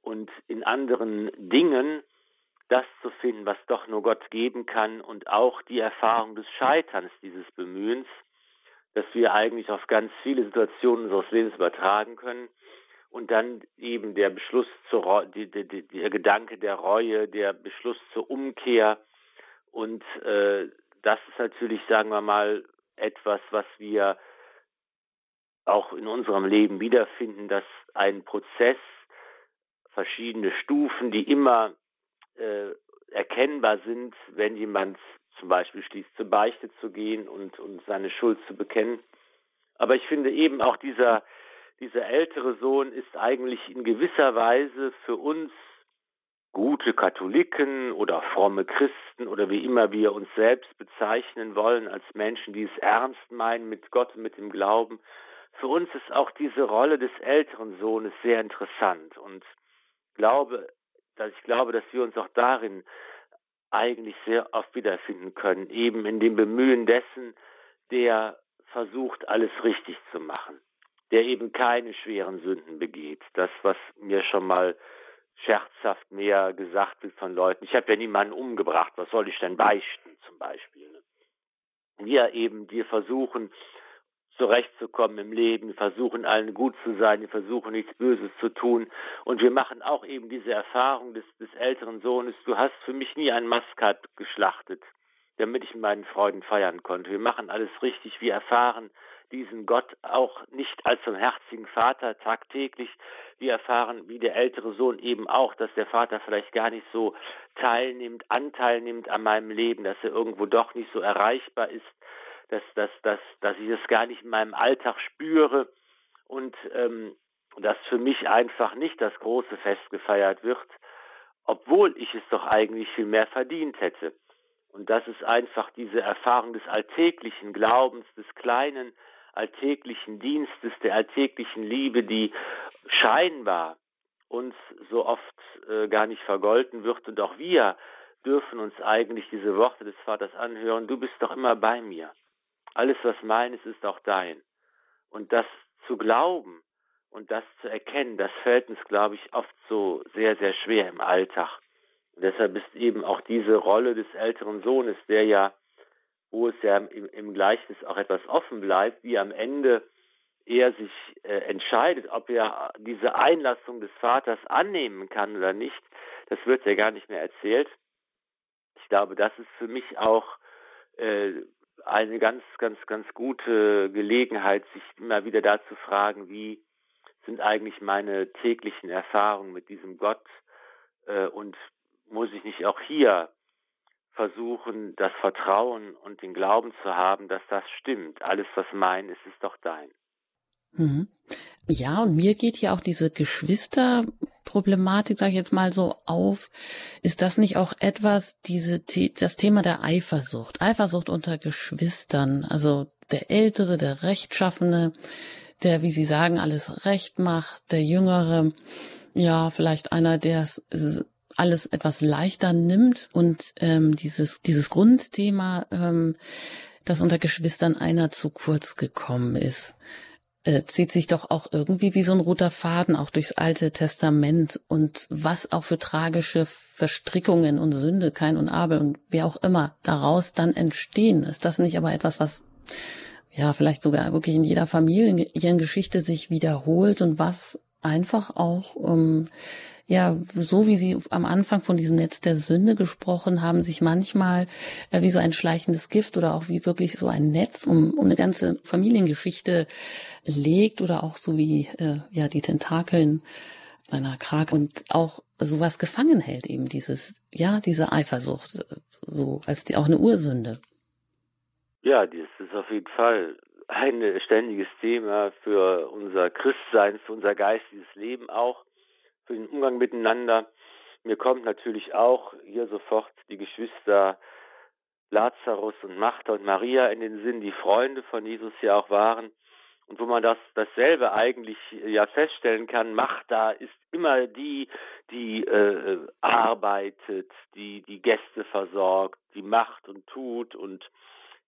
und in anderen Dingen das zu finden, was doch nur Gott geben kann und auch die Erfahrung des Scheiterns dieses Bemühens, dass wir eigentlich auf ganz viele Situationen unseres Lebens übertragen können und dann eben der Beschluss zur die, die, der Gedanke der Reue, der Beschluss zur Umkehr und äh, das ist natürlich, sagen wir mal, etwas, was wir auch in unserem Leben wiederfinden, dass ein Prozess verschiedene Stufen, die immer äh, erkennbar sind, wenn jemand zum Beispiel schließt, zur Beichte zu gehen und, und seine Schuld zu bekennen. Aber ich finde eben auch dieser, dieser ältere Sohn ist eigentlich in gewisser Weise für uns gute Katholiken oder fromme Christen oder wie immer wir uns selbst bezeichnen wollen als Menschen, die es ernst meinen mit Gott und mit dem Glauben. Für uns ist auch diese Rolle des älteren Sohnes sehr interessant und glaube, dass ich glaube, dass wir uns auch darin eigentlich sehr oft wiederfinden können, eben in dem Bemühen dessen, der versucht, alles richtig zu machen, der eben keine schweren Sünden begeht. Das, was mir schon mal scherzhaft mehr gesagt wird von Leuten, ich habe ja niemanden umgebracht, was soll ich denn beichten zum Beispiel. Ne? Wir eben, wir versuchen, zurechtzukommen im Leben, versuchen allen gut zu sein, versuchen nichts Böses zu tun und wir machen auch eben diese Erfahrung des, des älteren Sohnes, du hast für mich nie ein Maskat geschlachtet, damit ich meinen Freuden feiern konnte. Wir machen alles richtig, wir erfahren diesen Gott auch nicht als vom herzigen Vater tagtäglich. Wir erfahren, wie der ältere Sohn eben auch, dass der Vater vielleicht gar nicht so teilnimmt, Anteil nimmt an meinem Leben, dass er irgendwo doch nicht so erreichbar ist, dass, dass, dass, dass ich das gar nicht in meinem Alltag spüre und ähm, dass für mich einfach nicht das große Fest gefeiert wird, obwohl ich es doch eigentlich viel mehr verdient hätte. Und das ist einfach diese Erfahrung des alltäglichen Glaubens, des kleinen alltäglichen Dienstes, der alltäglichen Liebe, die scheinbar uns so oft äh, gar nicht vergolten wird. Und auch wir dürfen uns eigentlich diese Worte des Vaters anhören, du bist doch immer bei mir. Alles, was mein ist, ist auch dein. Und das zu glauben und das zu erkennen, das fällt uns, glaube ich, oft so sehr, sehr schwer im Alltag. Und deshalb ist eben auch diese Rolle des älteren Sohnes, der ja, wo es ja im, im Gleichnis auch etwas offen bleibt, wie am Ende er sich äh, entscheidet, ob er diese Einlassung des Vaters annehmen kann oder nicht, das wird ja gar nicht mehr erzählt. Ich glaube, das ist für mich auch äh, eine ganz, ganz, ganz gute Gelegenheit, sich immer wieder da zu fragen, wie sind eigentlich meine täglichen Erfahrungen mit diesem Gott äh, und muss ich nicht auch hier versuchen, das Vertrauen und den Glauben zu haben, dass das stimmt. Alles, was mein ist, ist doch dein. Mhm. Ja, und mir geht hier auch diese Geschwisterproblematik, sage ich jetzt mal so, auf. Ist das nicht auch etwas, diese, das Thema der Eifersucht, Eifersucht unter Geschwistern, also der Ältere, der Rechtschaffene, der, wie Sie sagen, alles recht macht, der Jüngere, ja, vielleicht einer, der es alles etwas leichter nimmt und ähm, dieses, dieses Grundthema, ähm, dass unter Geschwistern einer zu kurz gekommen ist äh, zieht sich doch auch irgendwie wie so ein roter Faden auch durchs Alte Testament und was auch für tragische Verstrickungen und Sünde, Kein und Abel und wer auch immer daraus dann entstehen. Ist das nicht aber etwas, was ja vielleicht sogar wirklich in jeder Familiengeschichte sich wiederholt und was einfach auch um, ja, so wie Sie am Anfang von diesem Netz der Sünde gesprochen haben, sich manchmal äh, wie so ein schleichendes Gift oder auch wie wirklich so ein Netz um, um eine ganze Familiengeschichte legt oder auch so wie äh, ja die Tentakeln seiner Krake und auch sowas gefangen hält, eben dieses, ja, diese Eifersucht, so als die auch eine Ursünde. Ja, das ist auf jeden Fall ein ständiges Thema für unser Christsein, für unser geistiges Leben auch, für den Umgang miteinander. Mir kommt natürlich auch hier sofort die Geschwister Lazarus und Martha und Maria in den Sinn, die Freunde von Jesus ja auch waren und wo man das dasselbe eigentlich ja feststellen kann, Martha ist immer die, die äh, arbeitet, die die Gäste versorgt, die macht und tut und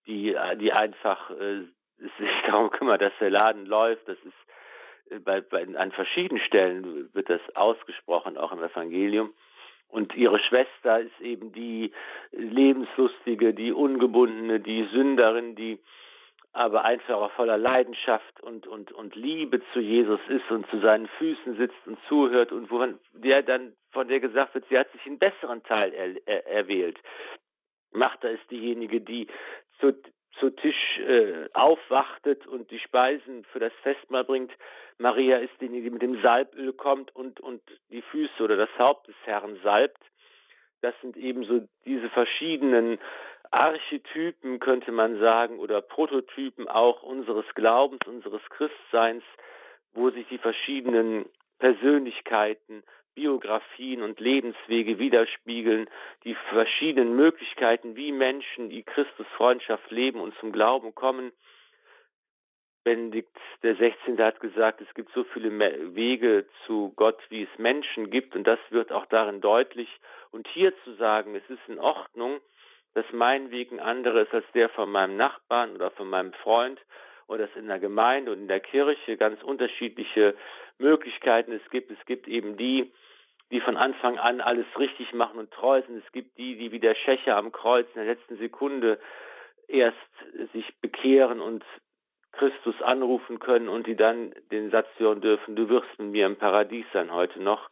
die die einfach äh, sich darum kümmert, dass der Laden läuft. Das ist äh, bei, bei, an verschiedenen Stellen wird das ausgesprochen, auch im Evangelium. Und ihre Schwester ist eben die lebenslustige, die ungebundene, die Sünderin, die aber einfach auch voller Leidenschaft und, und, und Liebe zu Jesus ist und zu seinen Füßen sitzt und zuhört und wo man, der dann von der gesagt wird, sie hat sich einen besseren Teil er, er, erwählt. Martha ist diejenige, die zu, zu Tisch äh, aufwartet und die Speisen für das Festmahl bringt. Maria ist diejenige, die mit dem Salböl kommt und, und die Füße oder das Haupt des Herrn salbt. Das sind eben so diese verschiedenen Archetypen, könnte man sagen, oder Prototypen auch unseres Glaubens, unseres Christseins, wo sich die verschiedenen Persönlichkeiten, Biografien und Lebenswege widerspiegeln, die verschiedenen Möglichkeiten, wie Menschen, die Christusfreundschaft leben und zum Glauben kommen. Benedikt der 16. hat gesagt, es gibt so viele Wege zu Gott, wie es Menschen gibt, und das wird auch darin deutlich. Und hier zu sagen, es ist in Ordnung, dass mein Weg ein anderer ist als der von meinem Nachbarn oder von meinem Freund oder dass in der Gemeinde und in der Kirche ganz unterschiedliche Möglichkeiten es gibt. Es gibt eben die, die von Anfang an alles richtig machen und treu sind. Es gibt die, die wie der Schächer am Kreuz in der letzten Sekunde erst sich bekehren und Christus anrufen können und die dann den Satz hören dürfen, du wirst mit mir im Paradies sein heute noch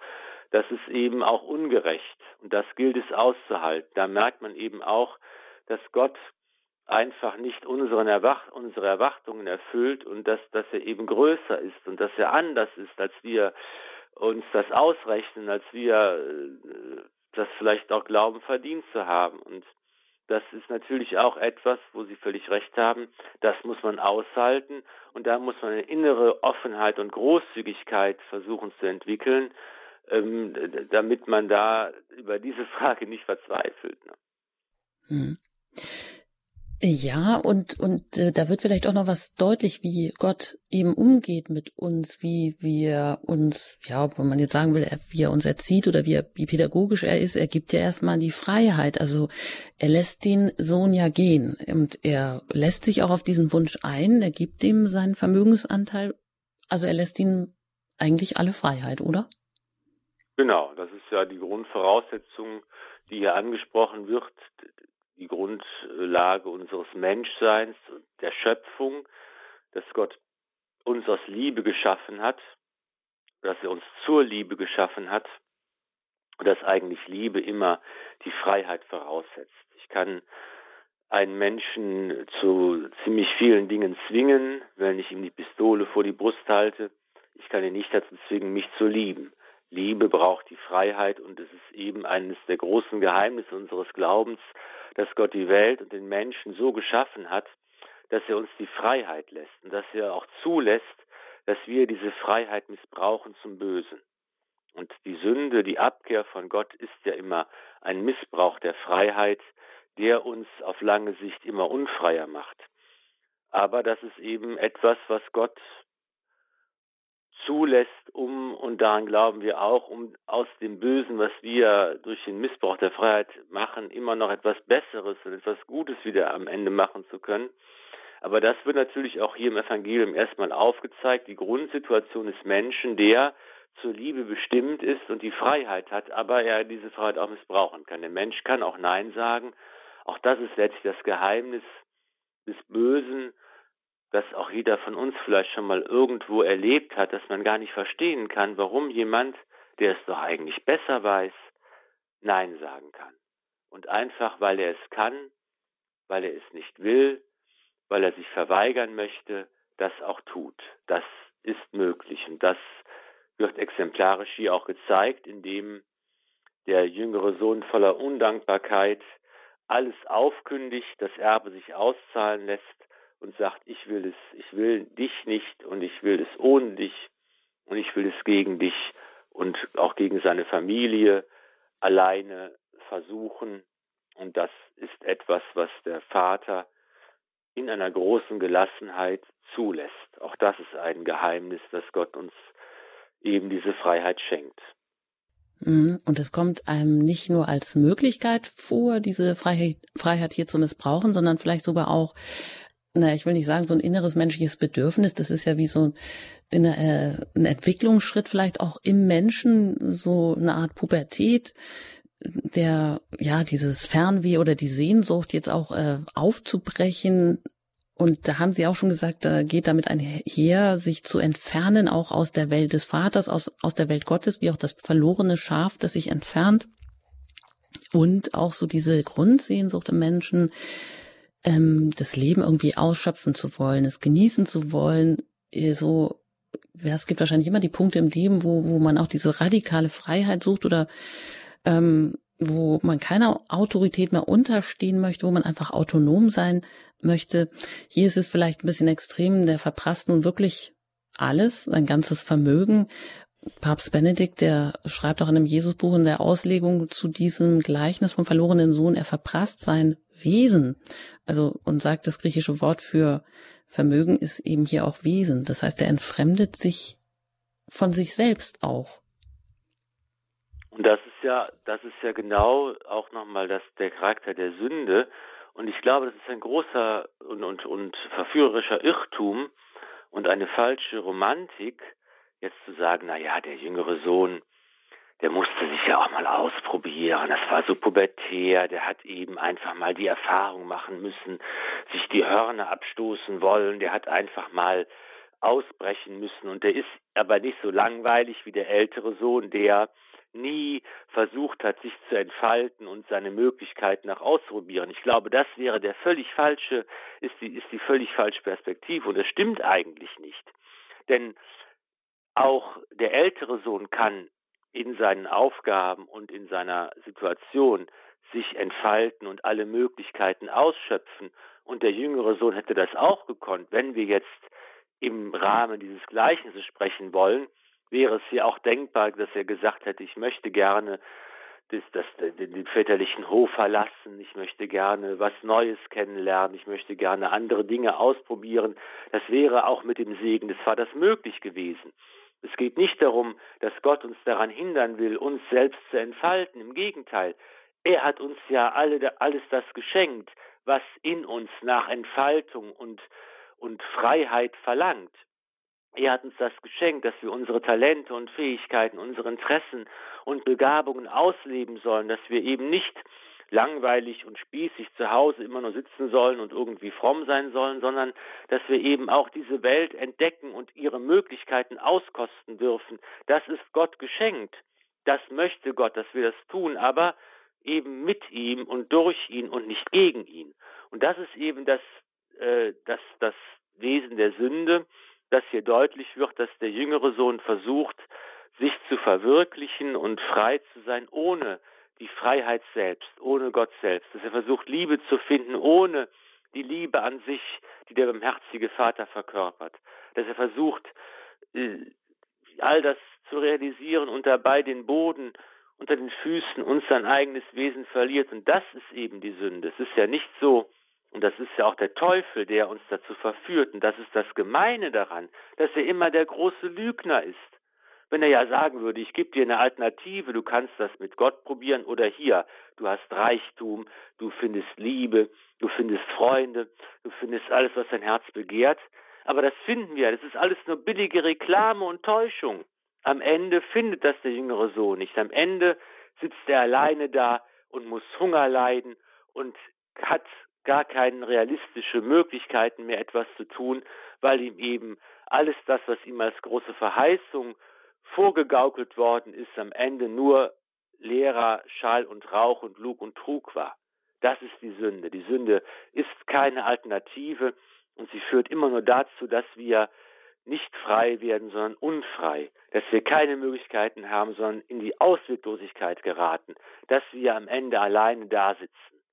das ist eben auch ungerecht und das gilt es auszuhalten. Da merkt man eben auch, dass Gott einfach nicht unseren Erwach unsere Erwartungen erfüllt und dass, dass er eben größer ist und dass er anders ist, als wir uns das ausrechnen, als wir äh, das vielleicht auch glauben, verdient zu haben. Und das ist natürlich auch etwas, wo Sie völlig recht haben, das muss man aushalten und da muss man eine innere Offenheit und Großzügigkeit versuchen zu entwickeln, ähm, damit man da über diese Frage nicht verzweifelt. Ne? Hm. Ja, und, und äh, da wird vielleicht auch noch was deutlich, wie Gott eben umgeht mit uns, wie wir uns, ja, wenn man jetzt sagen will, wie er uns erzieht oder wie, er, wie pädagogisch er ist, er gibt ja erstmal die Freiheit. Also er lässt den Sohn ja gehen und er lässt sich auch auf diesen Wunsch ein, er gibt ihm seinen Vermögensanteil, also er lässt ihm eigentlich alle Freiheit, oder? Genau, das ist ja die Grundvoraussetzung, die hier angesprochen wird, die Grundlage unseres Menschseins, der Schöpfung, dass Gott uns aus Liebe geschaffen hat, dass er uns zur Liebe geschaffen hat und dass eigentlich Liebe immer die Freiheit voraussetzt. Ich kann einen Menschen zu ziemlich vielen Dingen zwingen, wenn ich ihm die Pistole vor die Brust halte. Ich kann ihn nicht dazu zwingen, mich zu lieben. Liebe braucht die Freiheit und es ist eben eines der großen Geheimnisse unseres Glaubens, dass Gott die Welt und den Menschen so geschaffen hat, dass er uns die Freiheit lässt und dass er auch zulässt, dass wir diese Freiheit missbrauchen zum Bösen. Und die Sünde, die Abkehr von Gott ist ja immer ein Missbrauch der Freiheit, der uns auf lange Sicht immer unfreier macht. Aber das ist eben etwas, was Gott zulässt, um, und daran glauben wir auch, um aus dem Bösen, was wir durch den Missbrauch der Freiheit machen, immer noch etwas Besseres und etwas Gutes wieder am Ende machen zu können. Aber das wird natürlich auch hier im Evangelium erstmal aufgezeigt. Die Grundsituation des Menschen, der zur Liebe bestimmt ist und die Freiheit hat, aber er diese Freiheit auch missbrauchen kann. Der Mensch kann auch Nein sagen. Auch das ist letztlich das Geheimnis des Bösen, das auch jeder von uns vielleicht schon mal irgendwo erlebt hat, dass man gar nicht verstehen kann, warum jemand der es doch eigentlich besser weiß, Nein sagen kann. Und einfach, weil er es kann, weil er es nicht will, weil er sich verweigern möchte, das auch tut. Das ist möglich. Und das wird exemplarisch hier auch gezeigt, indem der jüngere Sohn voller Undankbarkeit alles aufkündigt, das Erbe sich auszahlen lässt und sagt, ich will es, ich will dich nicht und ich will es ohne dich und ich will es gegen dich und auch gegen seine Familie alleine versuchen. Und das ist etwas, was der Vater in einer großen Gelassenheit zulässt. Auch das ist ein Geheimnis, dass Gott uns eben diese Freiheit schenkt. Mhm. Und es kommt einem nicht nur als Möglichkeit vor, diese Freiheit, Freiheit hier zu missbrauchen, sondern vielleicht sogar auch, naja, ich will nicht sagen, so ein inneres menschliches Bedürfnis. Das ist ja wie so ein, äh, ein Entwicklungsschritt vielleicht auch im Menschen, so eine Art Pubertät, der, ja, dieses Fernweh oder die Sehnsucht jetzt auch äh, aufzubrechen, und da haben Sie auch schon gesagt, da geht damit einher, sich zu entfernen, auch aus der Welt des Vaters, aus, aus der Welt Gottes, wie auch das verlorene Schaf, das sich entfernt. Und auch so diese Grundsehnsucht im Menschen, ähm, das Leben irgendwie ausschöpfen zu wollen, es genießen zu wollen, äh, so, es gibt wahrscheinlich immer die Punkte im Leben, wo, wo man auch diese radikale Freiheit sucht oder ähm, wo man keiner Autorität mehr unterstehen möchte, wo man einfach autonom sein möchte. Hier ist es vielleicht ein bisschen extrem, der verprasst nun wirklich alles, sein ganzes Vermögen. Papst Benedikt, der schreibt auch in einem Jesusbuch in der Auslegung zu diesem Gleichnis vom verlorenen Sohn, er verprasst sein Wesen. Also, und sagt, das griechische Wort für Vermögen ist eben hier auch Wesen. Das heißt, er entfremdet sich von sich selbst auch. Und das ist ja, das ist ja genau auch nochmal das, der Charakter der Sünde. Und ich glaube, das ist ein großer und, und, und verführerischer Irrtum und eine falsche Romantik, jetzt zu sagen, na ja, der jüngere Sohn, der musste sich ja auch mal ausprobieren. Das war so pubertär. Der hat eben einfach mal die Erfahrung machen müssen, sich die Hörner abstoßen wollen. Der hat einfach mal ausbrechen müssen. Und der ist aber nicht so langweilig wie der ältere Sohn, der nie versucht hat, sich zu entfalten und seine Möglichkeiten nach auszuprobieren. Ich glaube, das wäre der völlig falsche, ist die, ist die völlig falsche Perspektive und das stimmt eigentlich nicht. Denn auch der ältere Sohn kann in seinen Aufgaben und in seiner Situation sich entfalten und alle Möglichkeiten ausschöpfen. Und der jüngere Sohn hätte das auch gekonnt. Wenn wir jetzt im Rahmen dieses Gleichnisses sprechen wollen, wäre es hier auch denkbar, dass er gesagt hätte, ich möchte gerne das, das, den, den väterlichen Hof verlassen, ich möchte gerne was Neues kennenlernen, ich möchte gerne andere Dinge ausprobieren. Das wäre auch mit dem Segen des Vaters möglich gewesen. Es geht nicht darum, dass Gott uns daran hindern will, uns selbst zu entfalten. Im Gegenteil, er hat uns ja alle, alles das geschenkt, was in uns nach Entfaltung und, und Freiheit verlangt. Er hat uns das geschenkt, dass wir unsere Talente und Fähigkeiten, unsere Interessen und Begabungen ausleben sollen, dass wir eben nicht langweilig und spießig zu Hause immer nur sitzen sollen und irgendwie fromm sein sollen, sondern dass wir eben auch diese Welt entdecken und ihre Möglichkeiten auskosten dürfen. Das ist Gott geschenkt. Das möchte Gott, dass wir das tun, aber eben mit ihm und durch ihn und nicht gegen ihn. Und das ist eben das, äh, das, das Wesen der Sünde, dass hier deutlich wird, dass der jüngere Sohn versucht, sich zu verwirklichen und frei zu sein, ohne die Freiheit selbst, ohne Gott selbst. Dass er versucht, Liebe zu finden, ohne die Liebe an sich, die der barmherzige Vater verkörpert. Dass er versucht, äh, all das zu realisieren und dabei den Boden unter den Füßen und sein eigenes Wesen verliert. Und das ist eben die Sünde. Es ist ja nicht so, und das ist ja auch der Teufel, der uns dazu verführt. Und das ist das Gemeine daran, dass er immer der große Lügner ist. Wenn er ja sagen würde, ich gebe dir eine Alternative, du kannst das mit Gott probieren oder hier, du hast Reichtum, du findest Liebe, du findest Freunde, du findest alles, was dein Herz begehrt. Aber das finden wir, das ist alles nur billige Reklame und Täuschung. Am Ende findet das der jüngere Sohn nicht. Am Ende sitzt er alleine da und muss Hunger leiden und hat gar keine realistische Möglichkeiten mehr etwas zu tun, weil ihm eben alles das, was ihm als große Verheißung vorgegaukelt worden ist, am Ende nur leerer Schall und Rauch und Lug und Trug war. Das ist die Sünde. Die Sünde ist keine Alternative und sie führt immer nur dazu, dass wir nicht frei werden, sondern unfrei, dass wir keine Möglichkeiten haben, sondern in die Ausweglosigkeit geraten, dass wir am Ende alleine da sitzen.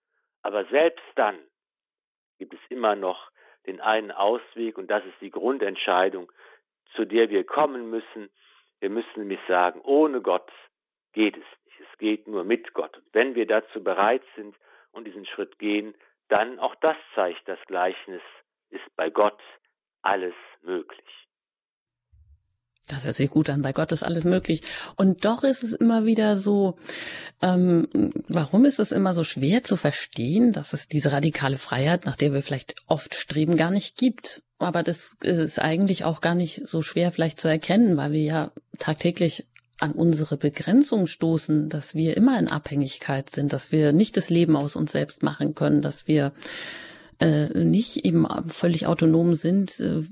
Aber selbst dann gibt es immer noch den einen Ausweg und das ist die Grundentscheidung, zu der wir kommen müssen. Wir müssen nämlich sagen, ohne Gott geht es nicht. Es geht nur mit Gott. Und wenn wir dazu bereit sind und diesen Schritt gehen, dann auch das zeigt das Gleichnis, ist bei Gott alles möglich. Das hört sich gut an. Bei Gott ist alles möglich. Und doch ist es immer wieder so, ähm, warum ist es immer so schwer zu verstehen, dass es diese radikale Freiheit, nach der wir vielleicht oft streben, gar nicht gibt? Aber das ist eigentlich auch gar nicht so schwer vielleicht zu erkennen, weil wir ja tagtäglich an unsere Begrenzung stoßen, dass wir immer in Abhängigkeit sind, dass wir nicht das Leben aus uns selbst machen können, dass wir äh, nicht eben völlig autonom sind, äh,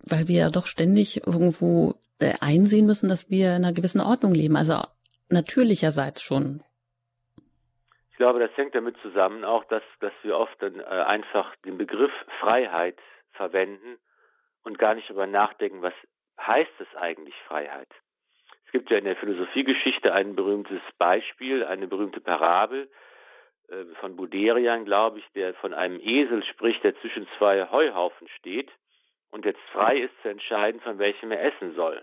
weil wir ja doch ständig irgendwo einsehen müssen, dass wir in einer gewissen Ordnung leben. Also natürlicherseits schon. Ich glaube, das hängt damit zusammen, auch dass, dass wir oft dann äh, einfach den Begriff Freiheit verwenden und gar nicht darüber nachdenken, was heißt es eigentlich Freiheit. Es gibt ja in der Philosophiegeschichte ein berühmtes Beispiel, eine berühmte Parabel äh, von Buderian, glaube ich, der von einem Esel spricht, der zwischen zwei Heuhaufen steht und jetzt frei ist zu entscheiden, von welchem er essen soll.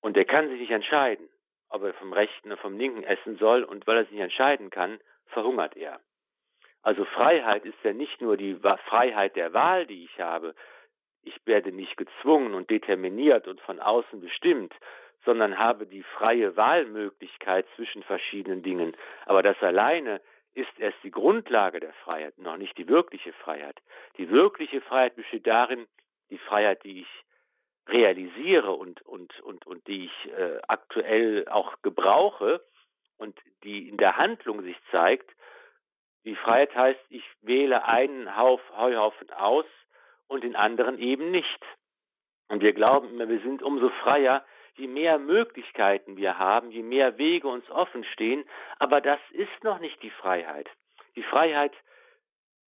Und er kann sich nicht entscheiden, ob er vom rechten oder vom linken essen soll, und weil er sich nicht entscheiden kann, verhungert er. Also Freiheit ist ja nicht nur die Freiheit der Wahl, die ich habe. Ich werde nicht gezwungen und determiniert und von außen bestimmt, sondern habe die freie Wahlmöglichkeit zwischen verschiedenen Dingen. Aber das alleine ist erst die Grundlage der Freiheit, noch nicht die wirkliche Freiheit. Die wirkliche Freiheit besteht darin, die Freiheit, die ich realisiere und, und, und, und die ich äh, aktuell auch gebrauche und die in der Handlung sich zeigt. Die Freiheit heißt, ich wähle einen Hauf, Heuhaufen aus und den anderen eben nicht. Und wir glauben immer, wir sind umso freier, je mehr Möglichkeiten wir haben, je mehr Wege uns offen stehen, aber das ist noch nicht die Freiheit. Die Freiheit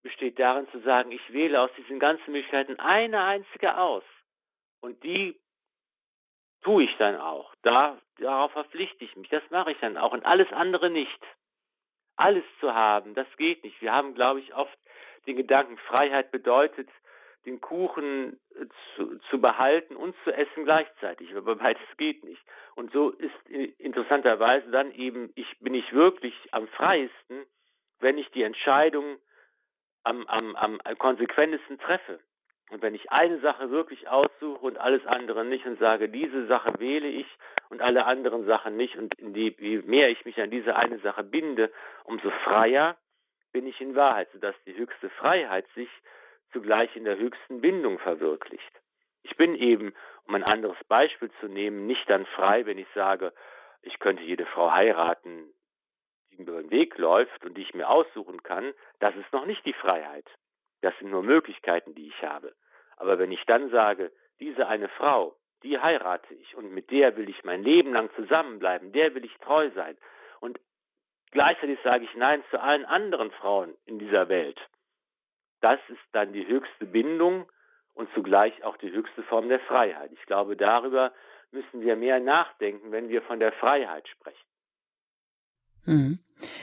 besteht darin zu sagen, ich wähle aus diesen ganzen Möglichkeiten eine einzige aus und die tue ich dann auch. Da, darauf verpflichte ich mich, das mache ich dann auch und alles andere nicht. Alles zu haben, das geht nicht. Wir haben, glaube ich, oft den Gedanken, Freiheit bedeutet, den Kuchen äh, zu, zu behalten und zu essen gleichzeitig. Aber beides geht nicht. Und so ist interessanterweise dann eben, ich bin ich wirklich am freiesten, wenn ich die Entscheidung am, am, am konsequentesten treffe. Und wenn ich eine Sache wirklich aussuche und alles andere nicht und sage, diese Sache wähle ich und alle anderen Sachen nicht und die, je mehr ich mich an diese eine Sache binde, umso freier bin ich in Wahrheit, sodass die höchste Freiheit sich zugleich in der höchsten Bindung verwirklicht. Ich bin eben, um ein anderes Beispiel zu nehmen, nicht dann frei, wenn ich sage, ich könnte jede Frau heiraten, die über den Weg läuft und die ich mir aussuchen kann. Das ist noch nicht die Freiheit. Das sind nur Möglichkeiten, die ich habe. Aber wenn ich dann sage, diese eine Frau, die heirate ich und mit der will ich mein Leben lang zusammenbleiben, der will ich treu sein. Und gleichzeitig sage ich Nein zu allen anderen Frauen in dieser Welt das ist dann die höchste Bindung und zugleich auch die höchste Form der Freiheit. Ich glaube, darüber müssen wir mehr nachdenken, wenn wir von der Freiheit sprechen. Mhm.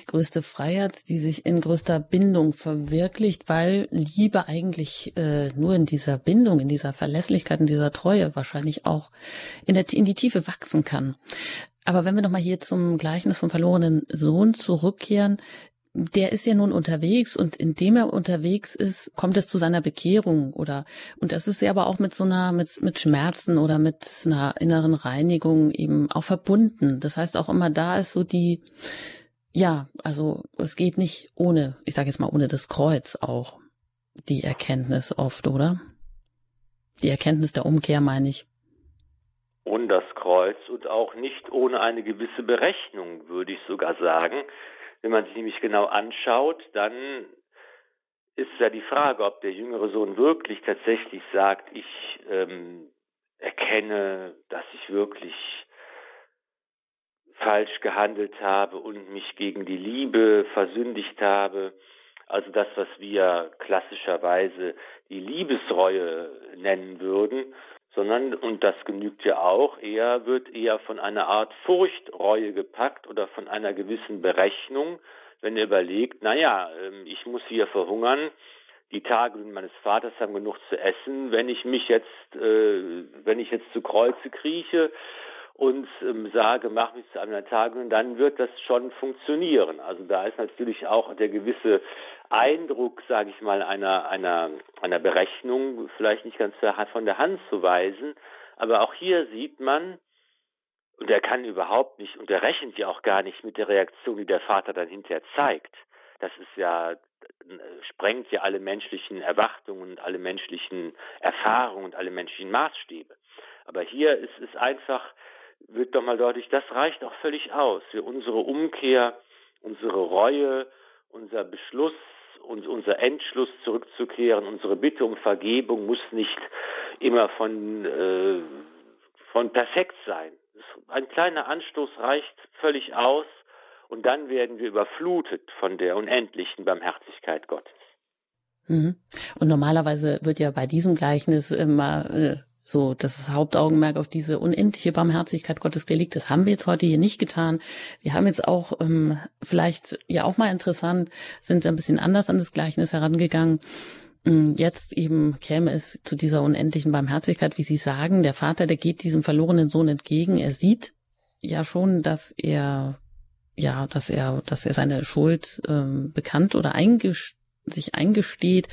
Größte Freiheit, die sich in größter Bindung verwirklicht, weil Liebe eigentlich äh, nur in dieser Bindung, in dieser Verlässlichkeit, in dieser Treue wahrscheinlich auch in, der, in die Tiefe wachsen kann. Aber wenn wir nochmal hier zum Gleichnis vom verlorenen Sohn zurückkehren, der ist ja nun unterwegs und indem er unterwegs ist, kommt es zu seiner Bekehrung oder und das ist ja aber auch mit so einer mit mit Schmerzen oder mit einer inneren Reinigung eben auch verbunden. Das heißt auch immer da ist so die ja, also es geht nicht ohne, ich sage jetzt mal ohne das Kreuz auch die Erkenntnis oft, oder? Die Erkenntnis der Umkehr meine ich. Ohne das Kreuz und auch nicht ohne eine gewisse Berechnung, würde ich sogar sagen. Wenn man sich nämlich genau anschaut, dann ist ja die Frage, ob der jüngere Sohn wirklich tatsächlich sagt, ich ähm, erkenne, dass ich wirklich falsch gehandelt habe und mich gegen die Liebe versündigt habe. Also das, was wir klassischerweise die Liebesreue nennen würden, sondern, und das genügt ja auch, er wird eher von einer Art Furchtreue gepackt oder von einer gewissen Berechnung, wenn er überlegt, naja, ähm, ich muss hier verhungern, die Tage meines Vaters haben genug zu essen, wenn ich mich jetzt, äh, wenn ich jetzt zu Kreuze krieche und ähm, sage, mach mich zu einer Tagung, dann wird das schon funktionieren. Also da ist natürlich auch der gewisse Eindruck, sage ich mal, einer, einer, einer Berechnung vielleicht nicht ganz von der Hand zu weisen. Aber auch hier sieht man, und er kann überhaupt nicht, und er rechnet ja auch gar nicht mit der Reaktion, die der Vater dann hinterher zeigt. Das ist ja, sprengt ja alle menschlichen Erwartungen und alle menschlichen Erfahrungen und alle menschlichen Maßstäbe. Aber hier ist es einfach, wird doch mal deutlich, das reicht auch völlig aus für unsere Umkehr, unsere Reue, unser Beschluss, und unser Entschluss zurückzukehren, unsere Bitte um Vergebung muss nicht immer von, äh, von perfekt sein. Ein kleiner Anstoß reicht völlig aus und dann werden wir überflutet von der unendlichen Barmherzigkeit Gottes. Mhm. Und normalerweise wird ja bei diesem Gleichnis immer äh, so, das Hauptaugenmerk auf diese unendliche Barmherzigkeit Gottes gelegt. Das haben wir jetzt heute hier nicht getan. Wir haben jetzt auch ähm, vielleicht ja auch mal interessant, sind ein bisschen anders an das Gleichnis herangegangen. Mm, jetzt eben käme es zu dieser unendlichen Barmherzigkeit, wie Sie sagen. Der Vater, der geht diesem verlorenen Sohn entgegen. Er sieht ja schon, dass er ja, dass er, dass er seine Schuld ähm, bekannt oder eingest sich eingesteht.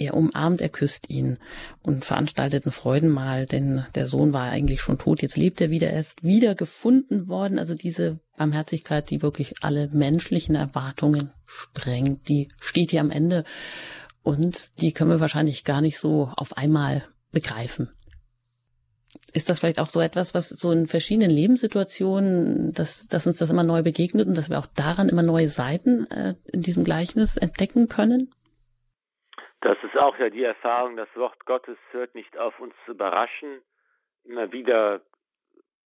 Er umarmt, er küsst ihn und veranstaltet ein Freudenmahl, denn der Sohn war eigentlich schon tot, jetzt lebt er wieder, er ist wieder gefunden worden. Also diese Barmherzigkeit, die wirklich alle menschlichen Erwartungen sprengt, die steht hier am Ende und die können wir wahrscheinlich gar nicht so auf einmal begreifen. Ist das vielleicht auch so etwas, was so in verschiedenen Lebenssituationen, dass, dass uns das immer neu begegnet und dass wir auch daran immer neue Seiten äh, in diesem Gleichnis entdecken können? Das ist auch ja die Erfahrung, das Wort Gottes hört nicht auf uns zu überraschen. Immer wieder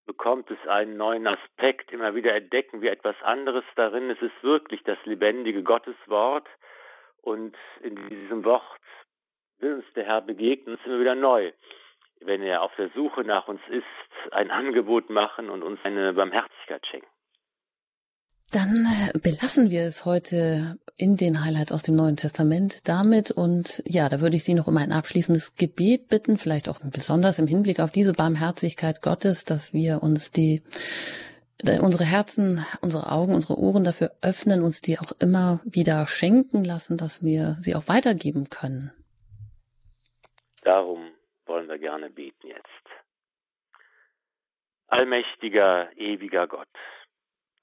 bekommt es einen neuen Aspekt, immer wieder entdecken wir etwas anderes darin. Es ist wirklich das lebendige Gotteswort und in diesem Wort will uns der Herr begegnen, uns immer wieder neu. Wenn er auf der Suche nach uns ist, ein Angebot machen und uns eine Barmherzigkeit schenken. Dann äh, belassen wir es heute in den Highlights aus dem Neuen Testament damit. Und ja, da würde ich Sie noch um ein abschließendes Gebet bitten, vielleicht auch besonders im Hinblick auf diese Barmherzigkeit Gottes, dass wir uns die unsere Herzen, unsere Augen, unsere Ohren dafür öffnen, uns die auch immer wieder schenken lassen, dass wir sie auch weitergeben können. Darum wollen wir gerne beten jetzt. Allmächtiger, ewiger Gott,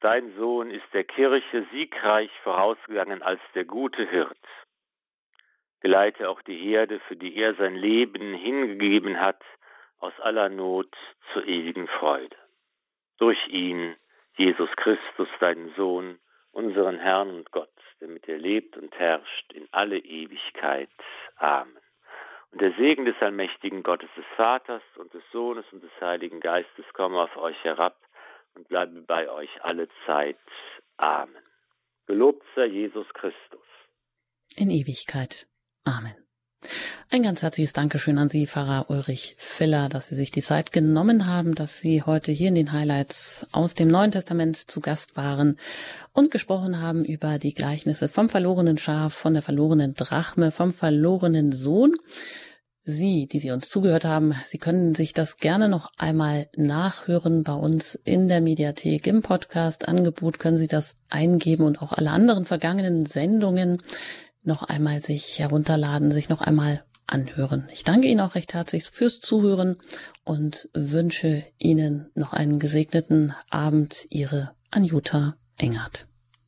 Dein Sohn ist der Kirche siegreich vorausgegangen als der gute Hirt. Geleite auch die Herde, für die er sein Leben hingegeben hat, aus aller Not zur ewigen Freude. Durch ihn, Jesus Christus, deinen Sohn, unseren Herrn und Gott, der mit dir lebt und herrscht in alle Ewigkeit. Amen. Und der Segen des allmächtigen Gottes des Vaters und des Sohnes und des Heiligen Geistes komme auf euch herab und bleibe bei euch alle Zeit. Amen. Gelobt sei Jesus Christus. In Ewigkeit. Amen. Ein ganz herzliches Dankeschön an Sie, Pfarrer Ulrich Filler, dass Sie sich die Zeit genommen haben, dass Sie heute hier in den Highlights aus dem Neuen Testament zu Gast waren und gesprochen haben über die Gleichnisse vom verlorenen Schaf, von der verlorenen Drachme, vom verlorenen Sohn. Sie, die Sie uns zugehört haben, Sie können sich das gerne noch einmal nachhören bei uns in der Mediathek im Podcast-Angebot können Sie das eingeben und auch alle anderen vergangenen Sendungen noch einmal sich herunterladen, sich noch einmal anhören. Ich danke Ihnen auch recht herzlich fürs Zuhören und wünsche Ihnen noch einen gesegneten Abend. Ihre Anjuta Engert.